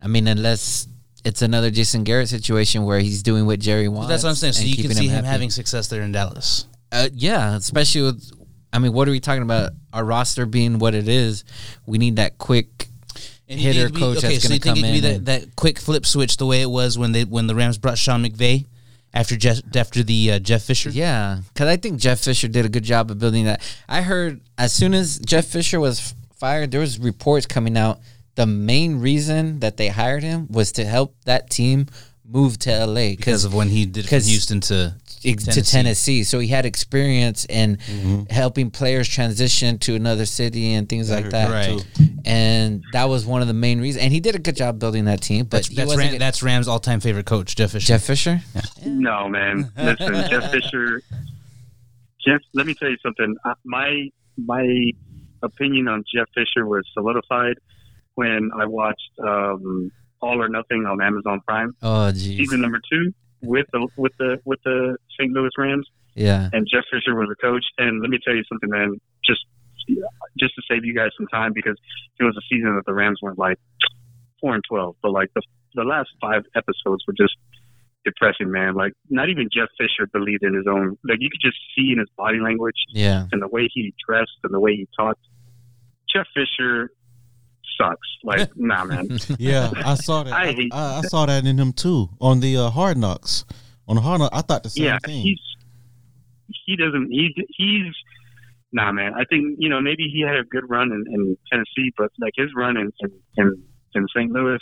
I mean, unless it's another Jason Garrett situation where he's doing what Jerry wants. that's what I'm saying. So you can see him happy. having success there in Dallas. Uh, yeah, especially with. I mean, what are we talking about? Our roster being what it is, we need that quick And hitter think it could be- coach okay, that's so going to think come could be in. that, that quick flip switch the way it was when they when the Rams brought Sean McVay after Jeff, after the uh, Jeff Fisher. Yeah, because I think Jeff Fisher did a good job of building that. I heard as soon as Jeff Fisher was fired, there was reports coming out. The main reason that they hired him was to help that team move to LA because of when he did from Houston to to Tennessee. So he had experience in helping players transition to another city and things like that. Right. And that was one of the main reasons. And he did a good job building that team. But That's that's, Ram, that's Rams' all time favorite coach, Jeff Fisher. Jeff Fisher. No, man. Listen, Jeff Fisher. Jeff, let me tell you something. Uh, My my opinion on Jeff Fisher was solidified when I watched um, All or Nothing on Amazon Prime, Oh, geez. season number two with the with the with the St. Louis Rams, Yeah. and Jeff Fisher was the coach. And let me tell you something, man. Just just to save you guys some time because it was a season that the Rams went like four and twelve, but like the the last five episodes were just depressing, man. Like not even Jeff Fisher believed in his own. Like you could just see in his body language Yeah. and the way he dressed and the way he talked. Jeff Fisher sucks. Like nah, man. Yeah, I saw that. I I, I, I saw that in him too on the uh, Hard Knocks. On the Hard I thought the same yeah, thing. he's he doesn't he he's nah, man. I think you know maybe he had a good run in, in Tennessee, but like his run in in, in in St. Louis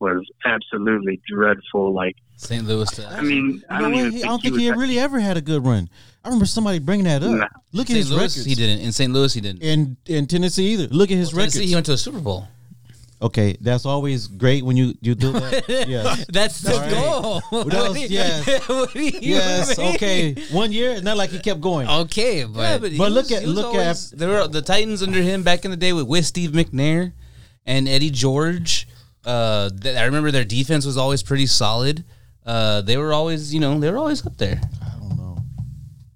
was absolutely dreadful. Like St. Louis. To, I mean, I You know don't He- think I don't think was he that- really ever had a good run. I remember somebody bringing that up. Nah. Look at St. his Louis, records. he didn't. In St. Louis, he didn't. In in Tennessee either. Look at his Tennessee, records. he went to a Super Bowl. Okay, that's always great when you you do that. yes. That's the All right. goal. Well, that was- yes. What do you Yes. mean? Okay. One year. Not like he kept going. Okay, but, he but look was- at- look always- at- there were the Titans under him back in the day with with Steve McNair and Eddie George. Uh, th- I remember their defense was always pretty solid. Uh, they were always, you know, they were always up there. I don't know.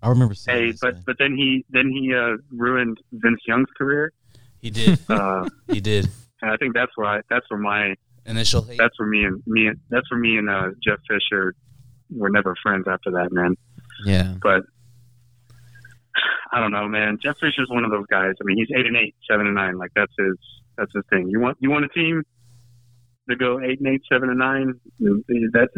I remember saying. Hey, but man. but then he then he uh, ruined Vince Young's career. He did. Uh, he did. And I think that's where I, that's where my Initial hate. that's where me and me and that's where me and uh, Jeff Fisher were never friends after that, man. yeah, But I don't know, man. Jeff Fisher's one of those guys. I mean, he's eight and eight, seven and nine. Like that's his that's his thing. You want you want a team to go eight and eight, seven and nine. That's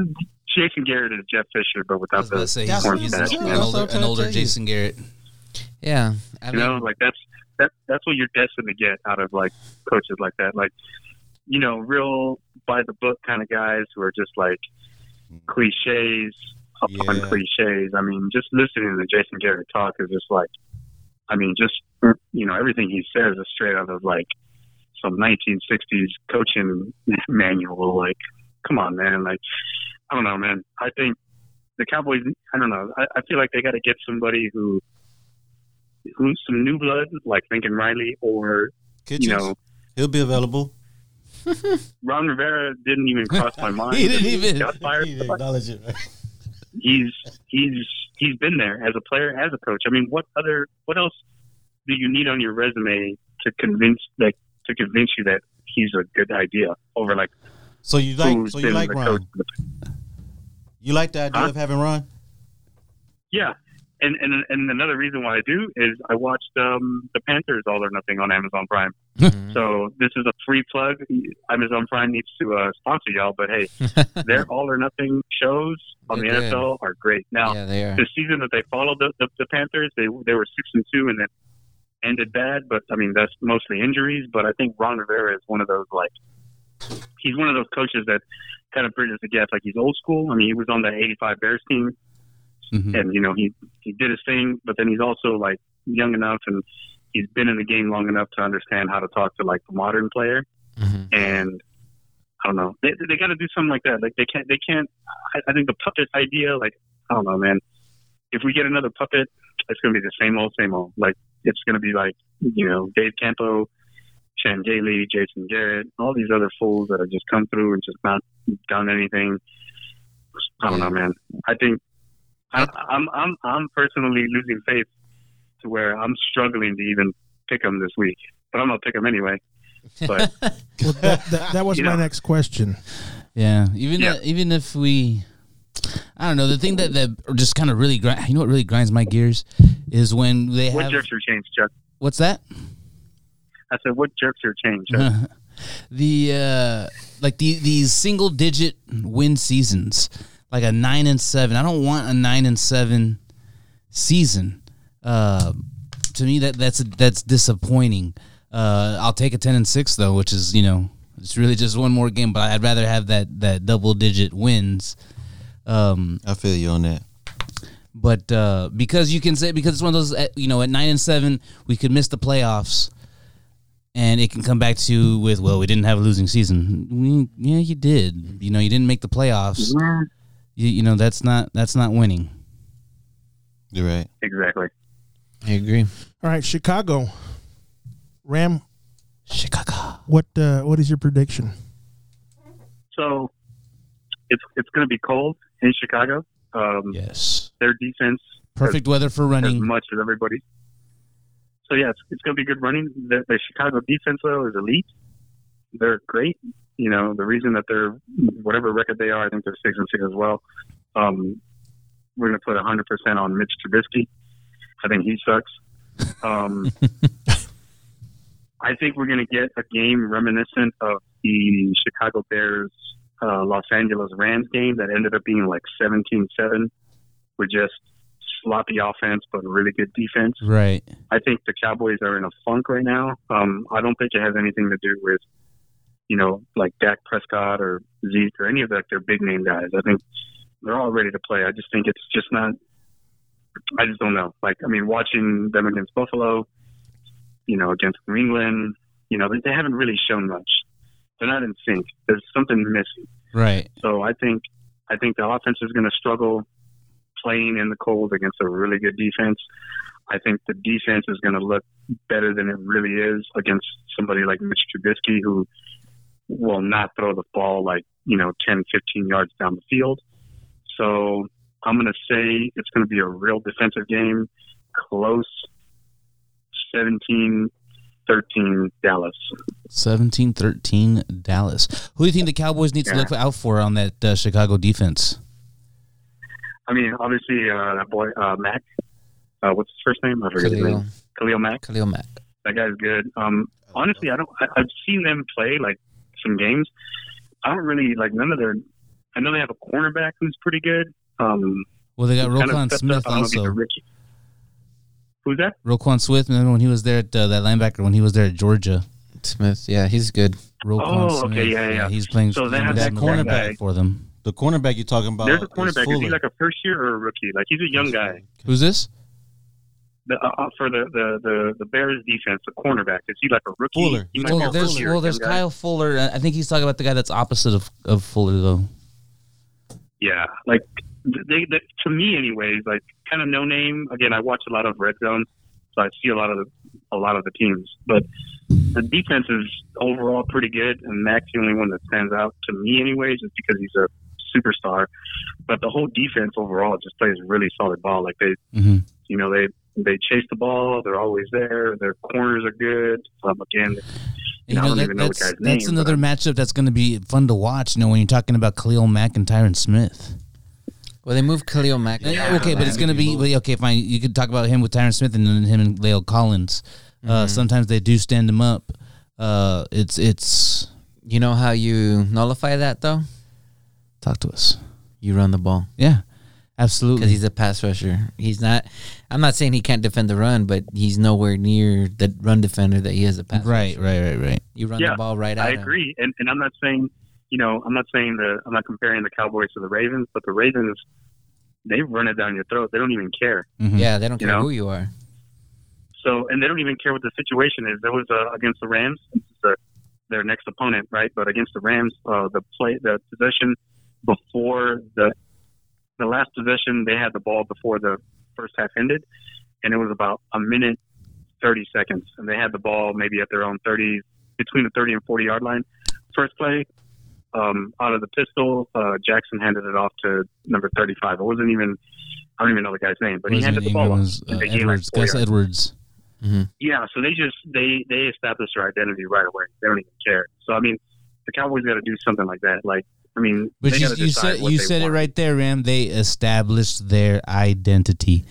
Jason Garrett is Jeff Fisher, but I without the say he's, he's an, older, an older. Jason Garrett. yeah. I you mean, know, like that's that that's what you're destined to get out of like coaches like that. Like, you know, real by the book kind of guys who are just like cliches upon Yeah. cliches. I mean, just listening to Jason Garrett talk is just like, I mean, just you know, everything he says is straight out of like some 1960s coaching manual. Like, come on, man. Like, I don't know, man. I think the Cowboys. I don't know. I, I feel like they got to get somebody who some new blood, like Lincoln Riley, or Kitchens, you know, he'll be available. Ron Rivera didn't even cross my mind. He didn't even- got fired. He didn't acknowledge it. Right? He's he's he's been there as a player, as a coach. I mean, what other what else do you need on your resume to convince like to convince you that he's a good idea over like So you like so you like Ron? You like the idea Huh? of having Ron? Yeah. And, and and another reason why I do is I watched um, the Panthers All or Nothing on Amazon Prime. So this is a free plug. Amazon Prime needs to uh, sponsor y'all, but hey, their All or Nothing shows on They're the good. NFL are great. Now yeah, they the season that they followed the, the, the Panthers, they they were six and two and then ended bad. But I mean that's mostly injuries. But I think Ron Rivera is one of those like he's one of those coaches that kind of bridges the gap. Like he's old school. I mean he was on the '85 Bears team Mhm. and you know he he did his thing, but then he's also like young enough and he's been in the game long enough to understand how to talk to like the modern player. Mhm. And I don't know, they they got to do something like that. Like they can't they can't. I, I think the puppet idea, like I don't know, man. If we get another puppet, it's gonna be the same old same old. Like it's gonna be like you know Dave Campo. Chan Gailey, Jason Garrett, all these other fools that have just come through and just not done anything. I don't know, man. I think I, I'm I'm I'm personally losing faith to where I'm struggling to even pick them this week, but I'm gonna pick them anyway. But Well, that, that, that was my know. next question. Yeah, even Yeah. uh, even if we, I don't know. The thing that that just kind of really grind, you know what really grinds my gears is when they what have jerks your change, Chuck? what's that? I said, what jerks your change, Chuck? the uh like the these single digit win seasons, like a nine and seven. I don't want a nine and seven season. Uh, to me, that that's that's disappointing. Uh, I'll take a ten and six though, which is you know it's really just one more game. But I'd rather have that that double digit wins. Um, I feel you on that. but uh, because you can say because it's one of those uh, you know at nine and seven we could miss the playoffs, and it can come back to you with well we didn't have a losing season. We, yeah, you did. You know you didn't make the playoffs. Mm, You, you know that's not that's not winning. You're right. Exactly. I agree. All right, Chicago. Ram, Chicago. what uh, what is your prediction? So it's it's gonna be cold in Chicago. Um, Yes. Their defense Perfect weather for running as running. much as everybody. So yeah, it's, it's going to be good running. The, the Chicago defense though is elite. They're great. You know the reason that they're whatever record they are, I think they're six and six as well. Um, we're going to put hundred percent on Mitch Trubisky. I think he sucks. Um, I think we're going to get a game reminiscent of the Chicago Bears uh, Los Angeles Rams game that ended up being like 17-7 with just sloppy offense but really good defense. Right. I think the Cowboys are in a funk right now. Um, I don't think it has anything to do with, you know, like Dak Prescott or Zeke or any of like their big name guys. I think they're all ready to play. I just think it's just not. I just don't know. Like, I mean, watching them against Buffalo, you know, against New England, you know, they, they haven't really shown much. They're not in sync. There's something missing. Right. So I think I think the offense is going to struggle playing in the cold against a really good defense. I think the defense is going to look better than it really is against somebody like Mitch Trubisky, who will not throw the ball like you know 10, 15 yards down the field. So I'm going to say it's going to be a real defensive game, close, 17 13 Dallas. 17-13 Dallas. Who do you think the Cowboys need to look out for on that uh, Chicago defense? I mean, obviously, uh, that boy, uh, Mack. Uh, what's his first name? I forget his Khalil, name. Khalil Mack. Khalil Mack. That guy's good. Um, honestly, I don't. I, I've seen them play like some games. I don't really like none of their. I know they have a cornerback who's pretty good. Um, Well, they got who kind of Roquan Smith up. I don't know if he's also. Who's that? Roquan Smith, remember when he was there at uh, that linebacker when he was there at Georgia? Smith. Yeah, he's good. Roquan Oh, okay, Smith. yeah, yeah. He's playing. So they he's have that that cornerback guy. for them. The cornerback you're talking about. There's a cornerback. Is, he like a first year or a rookie? Like he's a young guy. Who's this? The, uh, uh, for the, the, the, the Bears defense, the cornerback. Is he like a rookie? Fuller. He might Well, there's first well, young there's guy. Kyle Fuller. I think he's talking about the guy that's opposite of, of Fuller though. Yeah, like they, they to me, anyways, like kind of no name. Again, I watch a lot of Red Zone, so I see a lot of the, a lot of the teams. But the defense is overall pretty good, and Mack's the only one that stands out to me, anyways, just because he's a superstar. But the whole defense overall just plays really solid ball. Like they, hmm you know, they they chase the ball. They're always there. Their corners are good. Um, again, You I know, don't that, even know the that's guy's that's name, another but- matchup that's going to be fun to watch. You know, when you're talking about Khalil Mack and Tyron Smith. Well, they moved Khalil Mack. Yeah, okay, but it's going to be well, okay. Fine, you could talk about him with Tyron Smith and then him and La'el Collins. Uh, sometimes they do stand him up. Uh, it's it's You know how you nullify that though? talk to us. You run the ball Yeah, absolutely. because he's a pass rusher. He's not. I'm not saying he can't defend the run, but he's nowhere near the run defender that he is a pass. right, rusher. right, right, right. You run Yeah, the ball right at I him. agree, and and I'm not saying, you know, I'm not saying the I'm not comparing the Cowboys to the Ravens, but the Ravens, they run it down your throat. They don't even care. Mhm. Yeah, they don't You care know? who you are. So, and they don't even care what the situation is. There was uh, against the Rams, this the, their next opponent, right? But against the Rams, uh, the play, the possession before the the last possession, they had the ball before the first half ended, and it was about a minute thirty seconds, and they had the ball maybe at their own thirty, between the thirty and forty yard line. First play, um, out of the pistol, uh, Jackson handed it off to number thirty five. It wasn't even. I don't even know the guy's name, but he Was it handed the ball off. England's, uh, and they gained like Edwards, four Gus yards. Edwards. Yeah, so they just they they establish their identity right away. They don't even care. So I mean, the Cowboys got to do something like that. Like I mean, But you, you said you said it right there, Ram. They established their identity.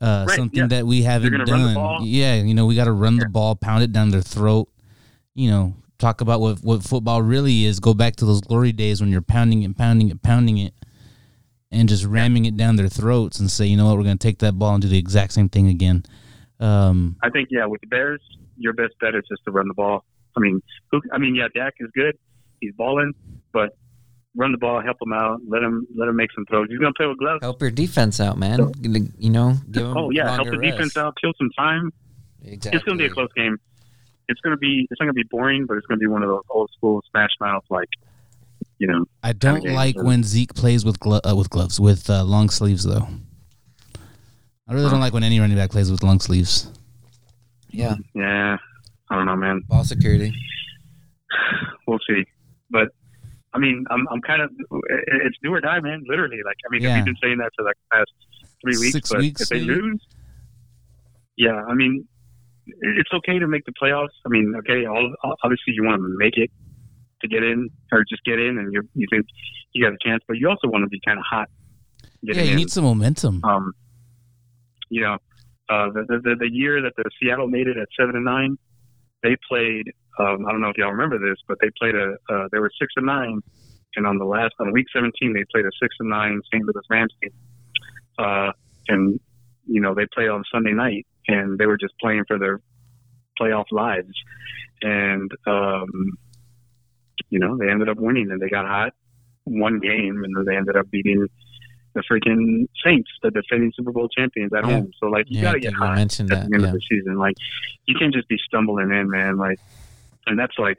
Uh, Right, something yeah. that we haven't gonna run the done. Yeah, you know, we got to run the ball, pound it down their throat. You know, talk about what what football really is. Go back to those glory days when you're pounding it, pounding it, pounding it, and just ramming it down their throats and say, you know what, we're going to take that ball and do the exact same thing again. Um, I think yeah, with the Bears, your best bet is just to run the ball. I mean, who? I mean, yeah, Dak is good. He's balling, but run the ball, help him out, let him let him make some throws. He's gonna play with gloves. Help your defense out, man. You know, give him Oh yeah, help longer the defense out, kill some time. Exactly. It's gonna be a close game. It's gonna be it's not gonna be boring, but it's gonna be one of those old school smash mouth like, you know. I don't Okay, like so- when Zeke plays with glo- uh, with gloves with uh, long sleeves though. I really don't like when any running back plays with long sleeves. Yeah, Yeah, I don't know, man. ball security. we'll see. But I mean, I'm I'm kind of it's do or die, man. Literally, like I mean, Yeah. we've been saying that for like the past three weeks. Six but weeks, if they maybe? lose, yeah, I mean, it's okay to make the playoffs. I mean, okay, all obviously you want to make it to get in or just get in, and you you think you got a chance, but you also want to be kind of hot. Yeah, you in. need some momentum. um, you know, uh, the, the the year that the Seattle made it at seven and nine, they played. Um, I don't know if y'all remember this, but they played a. Uh, they were six and nine, and on the last on week seventeen, they played a six and nine St. Louis Rams team. Uh, and you know they played on Sunday night, and they were just playing for their playoff lives, and um, you know they ended up winning, and they got hot one game, and they ended up beating the freaking Saints, the defending Super Bowl champions at Yeah. home. So like you Yeah, gotta get hot mentioned at that, the end yeah. of the season. Like you can't just be stumbling in, man. Like, and that's like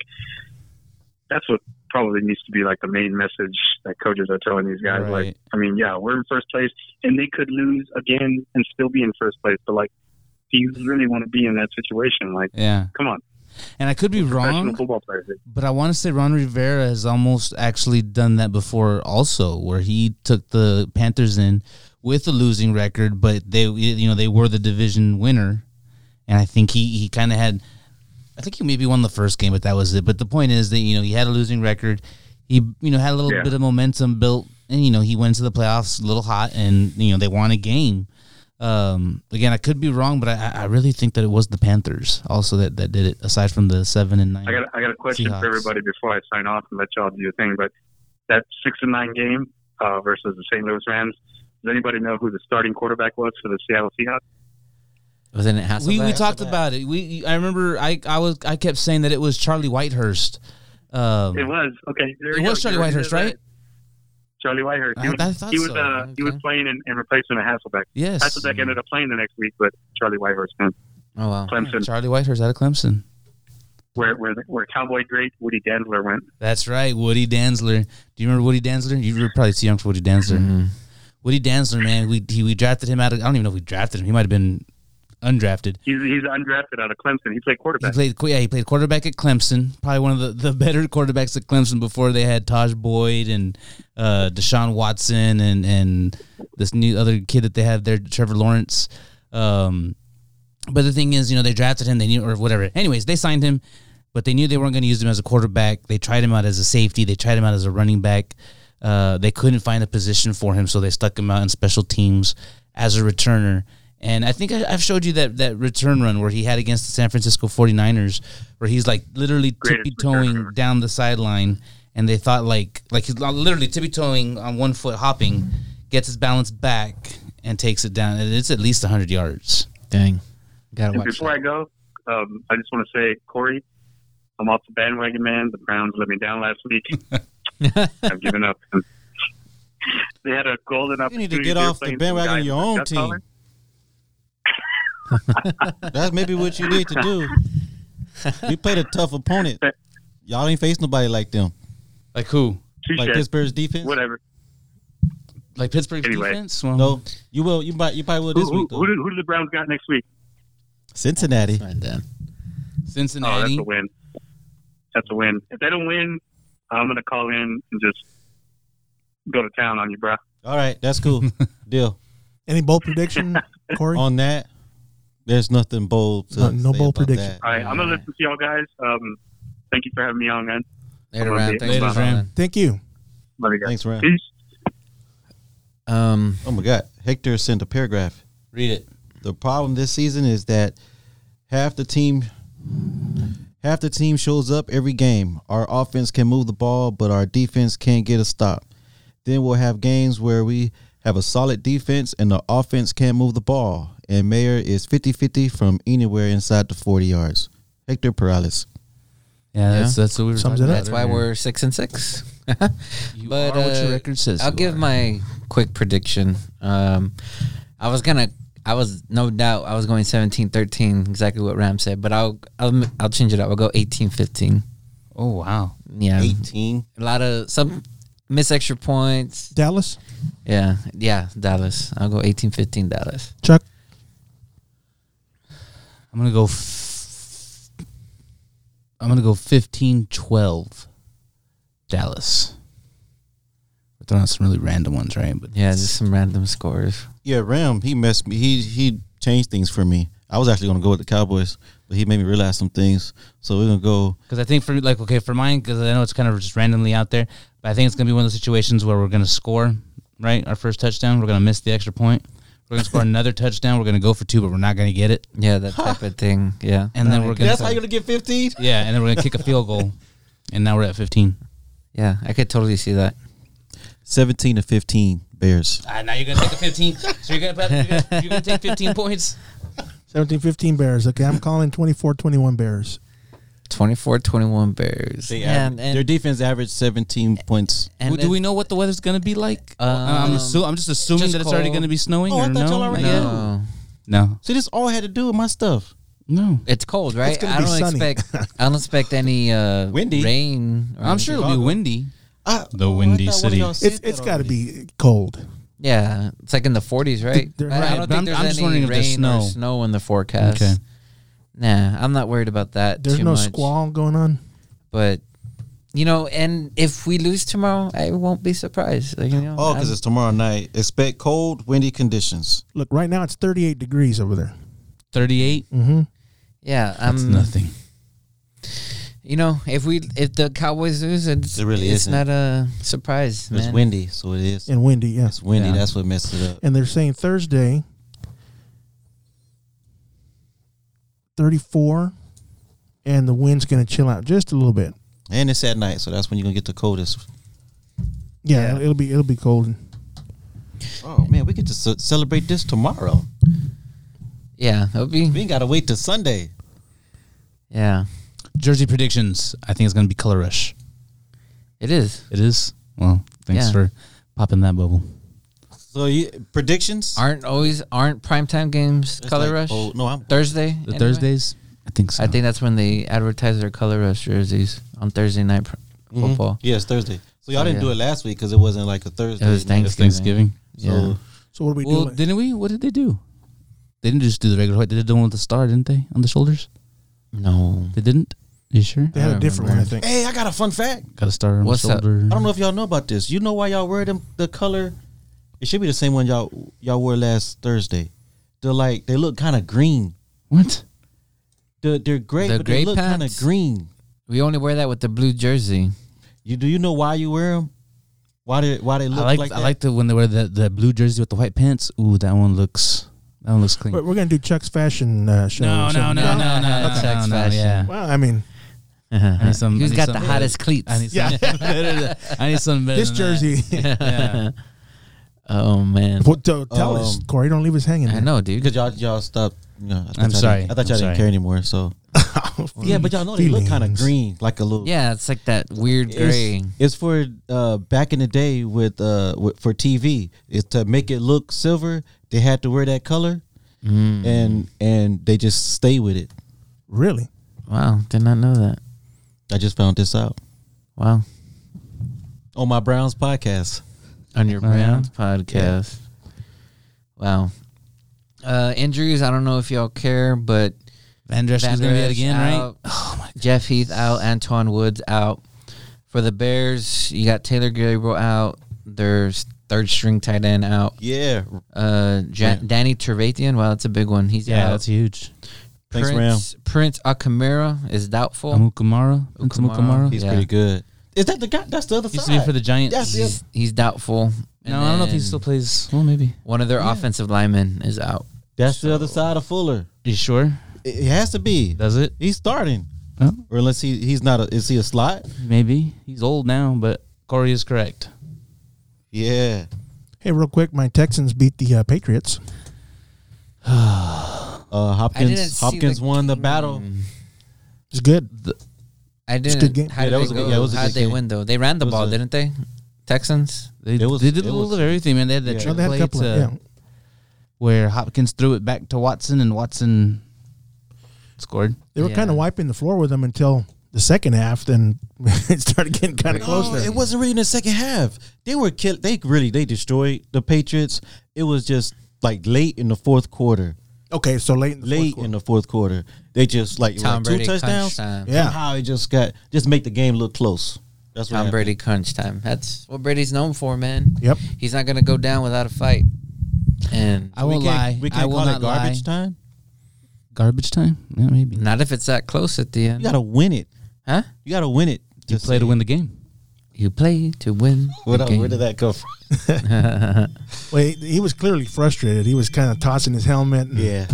that's what probably needs to be like the main message that coaches are telling these guys. Right. Like, I mean, yeah, we're in first place, and they could lose again and still be in first place. But like, do you really want to be in that situation? Like, Yeah, come on, and I could be wrong, but I want to say Ron Rivera has almost actually done that before, also, where he took the Panthers in with a losing record, but they, you know, they were the division winner, and I think he he kind of had. I think he maybe won the first game, but that was it. But the point is that you know he had a losing record. He you know had a little Yeah. bit of momentum built, and you know he went to the playoffs a little hot, and you know they won a game. Um, again, I could be wrong, but I, I really think that it was the Panthers also that, that did it. Aside from the seven and nine, I got I got a question Seahawks. for everybody before I sign off and let y'all do your thing. But that six and nine game uh, versus the St. Louis Rams. Does anybody know who the starting quarterback was for the Seattle Seahawks? Wasn't it Hasselbeck? we we talked about it. We I remember I I was I kept saying that it was Charlie Whitehurst. Um, It was okay. There It we go. was Charlie You already Whitehurst, did right? Charlie Whitehurst. He I- was, I thought he was, so. uh, he was Okay. playing in, in replacement of Hasselbeck. yes, Hasselbeck ended up playing the next week, but Charlie Whitehurst went Oh wow. Clemson, Charlie Whitehurst out of Clemson. where where where Cowboy great Woody Dantzler went. That's right, Woody Dantzler. Do you remember Woody Dantzler? You were probably too young for Woody Dantzler. Mhm. Woody Dantzler, man, we he, we drafted him out of. I don't even know if we drafted him. He might have been undrafted. He's he's undrafted out of Clemson. He played quarterback. He played, yeah, he played quarterback at Clemson. Probably one of the, the better quarterbacks at Clemson before they had Tajh Boyd and uh, Deshaun Watson and and this new other kid that they have there, Trevor Lawrence. Um, but the thing is, you know, they drafted him. They knew or whatever. Anyways, they signed him, but they knew they weren't going to use him as a quarterback. They tried him out as a safety. They tried him out as a running back. Uh, they couldn't find a position for him, so they stuck him out in special teams as a returner. And I think I, I've showed you that that return run where he had against the San Francisco 49ers, where he's like literally Greatest tippy toeing down the sideline, and they thought like like he's literally tippy toeing on one foot, hopping, gets his balance back and takes it down. And it's at least 100 yards. Dang. Gotta And watch before that. I go, um, I just want to say, Corey, I'm off the bandwagon, man. The Browns let me down last week. I've given up. they had a golden opportunity. You opportunity. need to get off the bandwagon guy of your own team. collar. That's maybe what you need to do. We played a tough opponent. Y'all ain't face nobody like them. Like who? Touche. Like Pittsburgh's defense. Whatever. Like Pittsburgh's Anyway. defense? Well, No, you will. You might. You probably will this who, week though. who, do, who do the Browns got next week? Cincinnati. And then Oh, that's Cincinnati. a win. That's a win. If they don't win, I'm gonna call in and just go to town on you, bro. All right, that's cool. Deal. Any bold prediction, Corey? On that, there's nothing bold. To No- no say bold about prediction. that. All right, I'm gonna listen to y'all guys. Um, thank you for having me on, man. later, Ram. Thanks Later, for Ram. Thank you. Love you guys. Thanks, Ram. Peace. Um, Oh my God, Hector sent a paragraph. Read it. The problem this season is that half the team half the team shows up every game. Our offense can move the ball, but our defense can't get a stop. Then we'll have games where we have a solid defense and the offense can't move the ball. And Maher is 50-50 from anywhere inside the 40 yards. Hector Perales. Yeah, that's that's what we were Sums talking it about that's why we're six and six. You but are what your uh, record says. I'll you give are. my quick prediction. Um, I was gonna, I was no doubt I was going 17-13, exactly what Ram said, but I'll I'll I'll change it up. I'll go 18-15. Oh wow. Yeah, 18. a lot of some miss extra points. Dallas, Yeah, yeah, Dallas. I'll go 18-15 Dallas. Chuck. I'm gonna go. F- I'm gonna go 15-12 Dallas. We're throwing out some really random ones, right? But Yeah, just some random scores. Yeah, Ram, he messed me. He he changed things for me. I was actually going to go with the Cowboys, but he made me realize some things. So we're going to go Because I think for like okay for mine because I know it's kind of just randomly out there, but I think it's gonna be one of those situations where we're gonna score right our first touchdown, we're gonna miss the extra point, we're gonna score another touchdown, we're gonna go for two, but we're not gonna get it, Yeah, that type of thing. Yeah, and then we're gonna That's how you're going to get 15? yeah, and then we're gonna kick a field goal, and now we're at 15. yeah, I could totally see that. 17 to 15 Bears. Ah, now you're gonna take the 15. So you're gonna put- you're gonna, you're gonna take 15 points. 17-15 Bears. Okay, I'm calling 24-21 Bears. 24-21 Bears. They Yeah, average- and, their defense averaged 17 points. and Well, do we know what the weather's gonna be like? I'm, Um, assu- I'm just assuming just that it's already gonna be snowing. Oh, I thought no? y'all already No, No, See, this all had to do with my stuff. no. it's cold, right? gonna I don't sunny. expect. I don't expect any uh, Windy. rain. or I'm sure it'll be windy. I, The Windy I thought one of City. It's it's got to be cold. Yeah, it's like in the 40s, right? They're- right, I, don't think I'm, there's I'm just any wondering if there's or snow. snow in the forecast. Okay. Nah, I'm not worried about that There's too no much. squall going on. But you know, and if we lose tomorrow, I won't be surprised. Like, you know, Oh, because it's tomorrow night. Expect cold, windy conditions. Look, right now it's 38 degrees over there. 38. Mm-hmm. yeah, That's I'm nothing. You know, if we if the Cowboys lose, it's It really it's isn't. not a surprise, man. It's windy, so it is. And windy, yeah. It's windy. Yeah. That's what messed it up. And they're saying Thursday, 34, and the wind's going to chill out just a little bit. And it's at night, so that's when you're gonna get the coldest. Yeah, Yeah. It'll, it'll be it'll be cold. Oh man, we get to ce- celebrate this tomorrow. Yeah, it'll be. We ain't gotta wait till Sunday. Yeah, Jersey predictions. I think it's going to be Color Rush. it is. It is. Well, thanks Yeah. for popping that bubble. So you, predictions? Aren't always aren't primetime games It's color like, rush Oh no, I'm Thursday. The anyway? Thursdays. I think so. I think that's when they advertise their color rush jerseys on Thursday night pr- Mhm. football. Yeah, it's Thursday. So y'all Oh, didn't yeah. do it last week because it wasn't like a Thursday. It was night. It's Thanksgiving. Thanksgiving. Yeah. So So what do we Well, do? didn't we? What did they do? They didn't just do the regular white. They did the one with the star, didn't they? On the shoulders. No. They didn't. You sure? They had a different one, I think. Hey, I got a fun fact. Got a star on What's the that? shoulder. I don't know if y'all know about this. You know why y'all wear them the color? It should be the same one y'all y'all wore last Thursday. They're like they look kind of green. What? They're, they're gray, The but gray they look kind of pants? green. We only wear that with the blue jersey. You do you know why you wear them? Why they why they I look like, like, I that? like the when they wear the, the blue jersey with the white pants. Ooh, that one looks that one looks clean. But we're gonna do Chuck's fashion uh, show. no, so- no, no, no, no, no, That's no, sex no, fashion. yeah. Well, I mean, I need some- I Who's need got some the better- hottest cleats? I need some better I need something better. this than that. jersey. Yeah. Oh man. Well, to- tell us, Um, Corey. Don't leave us hanging. I there. know, dude. because y'all y'all stopped. You know, I thought I'm y'all sorry. Didn't, I thought y'all I'm didn't sorry. care anymore. So yeah, but y'all know they look kind of green, like a little. Yeah, it's like that weird gray. It's, it's for uh, back in the day with uh with, for TV. It's to make it look silver. They had to wear that color, Mm. and and they just stay with it. Really? Wow, did not know that. I just found this out Wow. on my Browns podcast. On your Oh, yeah? Browns podcast. Wow. Uh, injuries, I don't know if y'all care, but Van Dresch is gonna be out Der Esch again, right? out. Jeff Heath out, Antwaun Woods out. For the Bears, you got Taylor Gabriel out. There's third string tight end out. Yeah, Uh, Jan- Ram. Danny Trevathan, well, that's a big one. He's Yeah, out. that's huge. Thanks, Prince, Prince Akamara is doubtful. Amukamara, Prince Ukamara. Amukamara. he's Yeah. pretty good. Is that the guy? That's the other Used side. to be for the Giants. Yes, he's, he's doubtful. No, I don't know if he then still plays. Well, maybe. One of their Yeah. offensive linemen is out. That's the other side of Fuller. You sure? It, it has to be. Does it? He's starting, Oh, or unless he he's not. A, is he a slot? maybe. He's old now, but Corey is correct. Yeah. Hey, real quick, my Texans beat the uh, Patriots. Uh, didn't Hopkins see Hopkins the won the battle. It's good. I a didn't. good game. How Yeah, did that they was a go? good- yeah, it was a How'd good they game. win though? They ran the It was ball, a- didn't they? Texans. They, It was- they did it a little was- of everything, man. They had that Yeah. trick No, they had a play couple to, of, yeah. where Hopkins threw it back to Watson and Watson scored. They were Yeah. kind of wiping the floor with them until the second half. Then it started getting kind of No, close there. it wasn't really in the second half. They were kill. They really they destroyed the Patriots. It was just like late in the fourth quarter. Okay, so late in the late fourth in the fourth quarter, they just like, Tom like Brady two touchdowns. time. Yeah. Somehow it just got just make the game look close. That's what Tom happened. Brady crunch time. That's what Brady's known for, man. Yep. He's not gonna go down without a fight. And I We won't can't- lie. We can't I will call not it garbage lie. time. Garbage time? Yeah, maybe. not if it's that close at the end. You gotta win it. huh? You gotta win it. You play to win the game. You play to win. Where, the where game. did that come from? Well, he, he was clearly frustrated. He was kind of tossing his helmet and Yeah,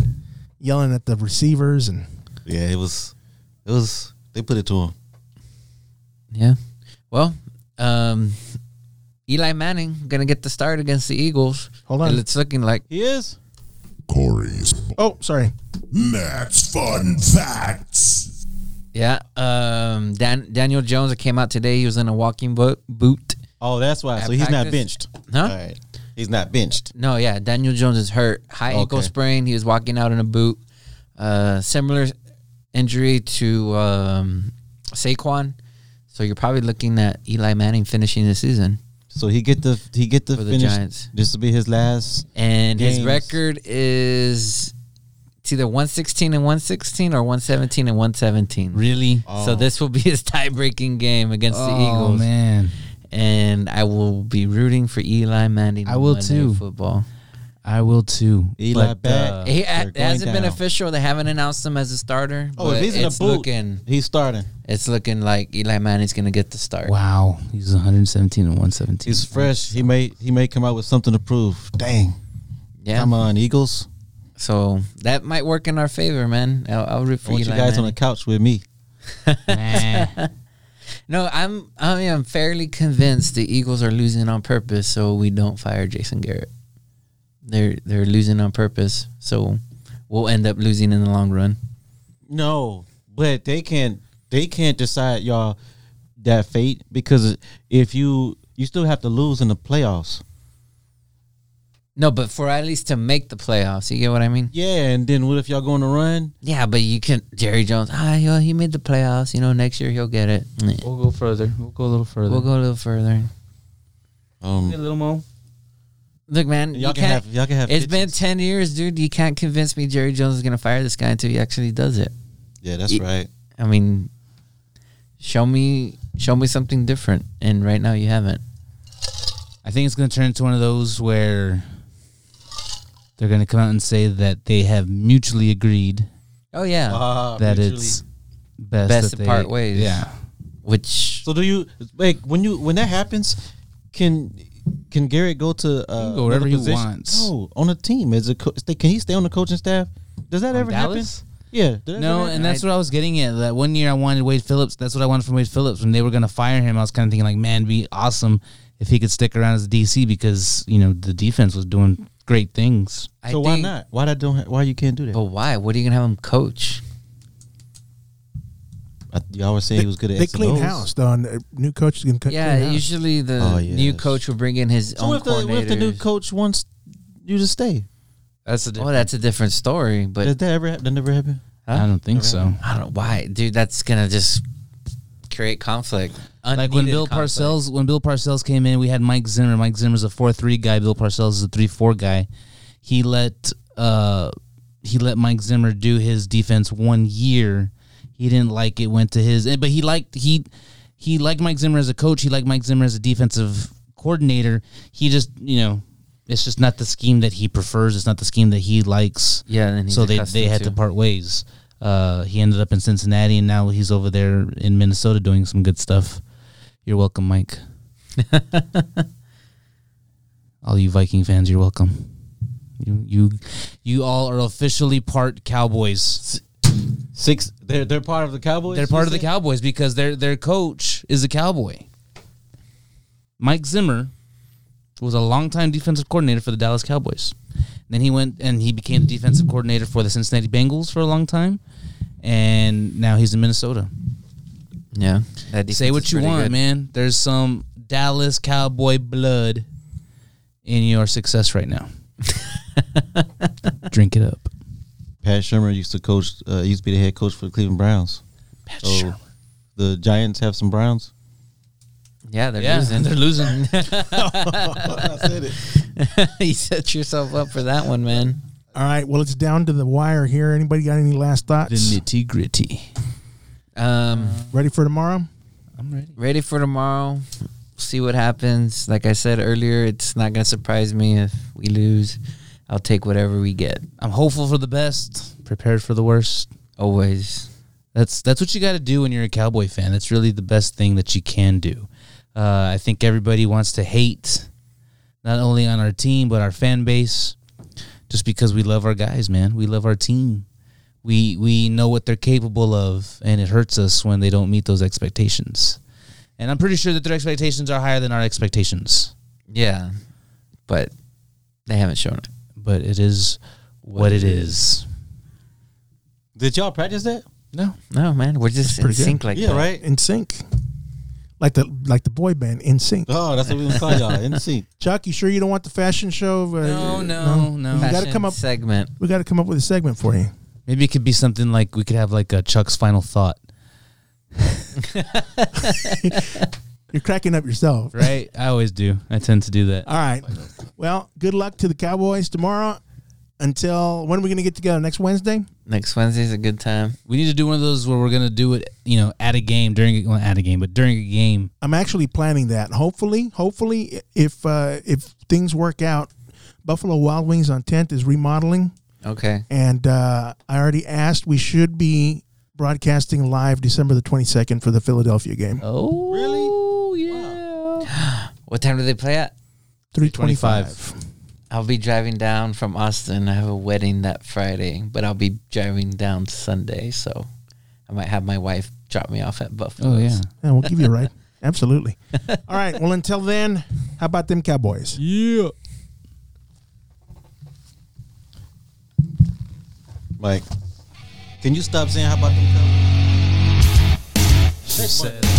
yelling at the receivers. And yeah. It was. It was. They put it to him. Yeah. Well, um, Eli Manning gonna get the start against the Eagles. hold on. It's looking like He is. Corey's Oh, sorry. Matt's Fun Facts. Yeah. Um, Dan, Daniel Jones came out today. He was in a walking boot. Boot. Oh, that's why. At So he's not practice? benched. Huh? All right. He's not benched. No, yeah. Daniel Jones is hurt. High ankle Okay. sprain. He was walking out in a boot. Uh, similar injury to um, Saquon. So you're probably looking at Eli Manning finishing the season So he get the he get the for the finish. Giants. This will be his last. And his Games. record is it's either 116 and 116 or 117 and 117. Really? So this will be his tie-breaking game against the Eagles. Oh, man. And I will be rooting for Eli Manning. I will Monday too. Football. I will too. Eli But, uh, He, They're it hasn't going been down. official. They haven't announced him as a starter. Oh, but if he's in a it's boot, looking he's starting. it's looking like Eli Manning's going to get the start. wow. He's 117 and 117. He's fresh. He may he may come out with something to prove. Dang. Yeah. Come on, Eagles. So that might work in our favor, man. I'll, I'll root I want Eli you guys on the couch with me. No, I'm I am fairly convinced the Eagles are losing on purpose so we don't fire Jason Garrett. They're they're losing on purpose, so we'll end up losing in the long run. No, but they can't they can't decide y'all that fate because if you you still have to lose in the playoffs. No, but for at least to make the playoffs, you get what I mean? Yeah, and then what if y'all going to run? Yeah, but you can Jerry Jones. Ah, yo, he made the playoffs. You know, next year he'll get it. we'll go further. We'll go a little further. We'll go a little further. Um, a little more. Look, man, Y'all you can can't. have y'all can have. It's been ten years, dude. You can't convince me Jerry Jones is gonna fire this guy until he actually does it. Yeah, that's It- right. I mean, show me, show me something different, and right now you haven't. I think it's going to turn into one of those where they're going to come out and say that they have mutually agreed Oh yeah, Ah, that it's best, Best that to they- part ways. Yeah. which So do you like when you when that happens? Can can Garrett go to uh, can go wherever he wants. No, on a team as a co- stay- can he stay on the coaching staff? Does that On ever Dallas? happen? Yeah. that No, and that's what I was getting at. That one year I wanted Wade Phillips. That's what I wanted from Wade Phillips. When they were going to fire him, I was kind of thinking like, man, it'd be awesome if he could stick around as a DC because you know the defense was doing great things. I so why think- not? Why that don't? ha- Why you can't do that? But why? What are you gonna have him coach? I, y'all were saying he was good at They X and clean O's. house though, and the new coach is going to Yeah, clean house. usually the Oh, new yes. coach will bring in his So own if the, what if the new coach wants you to stay? That's the Oh, that's a different story. But Did that ever happen? That never happened. I don't think so. I don't know why, dude. That's gonna just create conflict. Like when Bill conflict. Parcells, when Bill Parcells came in, we had Mike Zimmer. Mike Zimmer's a four three guy. Bill Parcells is a three four guy. He let uh he let Mike Zimmer do his defense one year. He didn't like it. Went to his, but he liked he he liked Mike Zimmer as a coach. He liked Mike Zimmer as a defensive coordinator. He just you know it's just not the scheme that he prefers. It's not the scheme that he likes. Yeah, and he's so they they had to. to. part ways. Uh, he ended up in Cincinnati, and now he's over there in Minnesota doing some good stuff. You're welcome, Mike. all you Viking fans, you're welcome. You you you all are officially part Cowboys. Six. They're they're part of the Cowboys. They're part of the? Cowboys because their their coach is a Cowboy. Mike Zimmer was a longtime defensive coordinator for the Dallas Cowboys. Then he went and he became the defensive coordinator for the Cincinnati Bengals for a long time, and now he's in Minnesota. Yeah, that Say what you want, good. man. There's some Dallas Cowboy blood in your success right now. Drink it up. Pat Shurmur used to coach. Uh, used to be the head coach for the Cleveland Browns. Pat So Shurmur. the Giants have some Browns. Yeah, they're Yeah, losing. they're losing. I said it. you set yourself up for that one, man. All right. Well, it's down to the wire here. Anybody got any last thoughts? the thoughts? nitty gritty. Um, Ready for tomorrow? I'm ready. ready for tomorrow. See what happens. Like I said earlier, it's not gonna surprise me if we lose. I'll take whatever we get. I'm hopeful for the best, prepared for the worst. Always. That's that's what you got to do when you're a Cowboy fan. That's really the best thing that you can do. Uh, I think everybody wants to hate, not only on our team but our fan base, just because we love our guys, man. We love our team. We we know what they're capable of, and it hurts us when they don't meet those expectations. And I'm pretty sure that their expectations are higher than our expectations. Yeah, but they haven't shown it. But it is what it is. Did y'all practice that? No, No, man, we're just in pretty good. sync like yeah, that. right. In sync. Like the like the boy band in sync. Oh, that's what we gonna call y'all. In sync. Chuck, you sure you don't want the fashion show? Uh, No, no, no. We got to come up. segment. We got to come up with a segment for you. Maybe it could be something like we could have like a Chuck's final thought. You're cracking up yourself. right? I always do. I tend to do that. All right. Well, good luck to the Cowboys tomorrow. Until when are we going to get together? Next Wednesday? Next Wednesday's a good time. We need to do one of those where we're gonna do it, you know, at a game during well, at a game, but during a game. I'm actually planning that. Hopefully, hopefully, if uh, if things work out, Buffalo Wild Wings on 10th is remodeling, Okay. and uh, I already asked. We should be broadcasting live December the 22nd for the Philadelphia game. Oh, Really? Yeah. What time do they play at? 325. I'll be driving down from Austin. I have a wedding that Friday, but I'll be driving down Sunday, so I might have my wife drop me off at Buffalo. Oh yeah. Yeah, we'll give you a ride. Absolutely. All right. Well, until then, how about them Cowboys? Yeah. Mike, can you stop saying how about them? She said.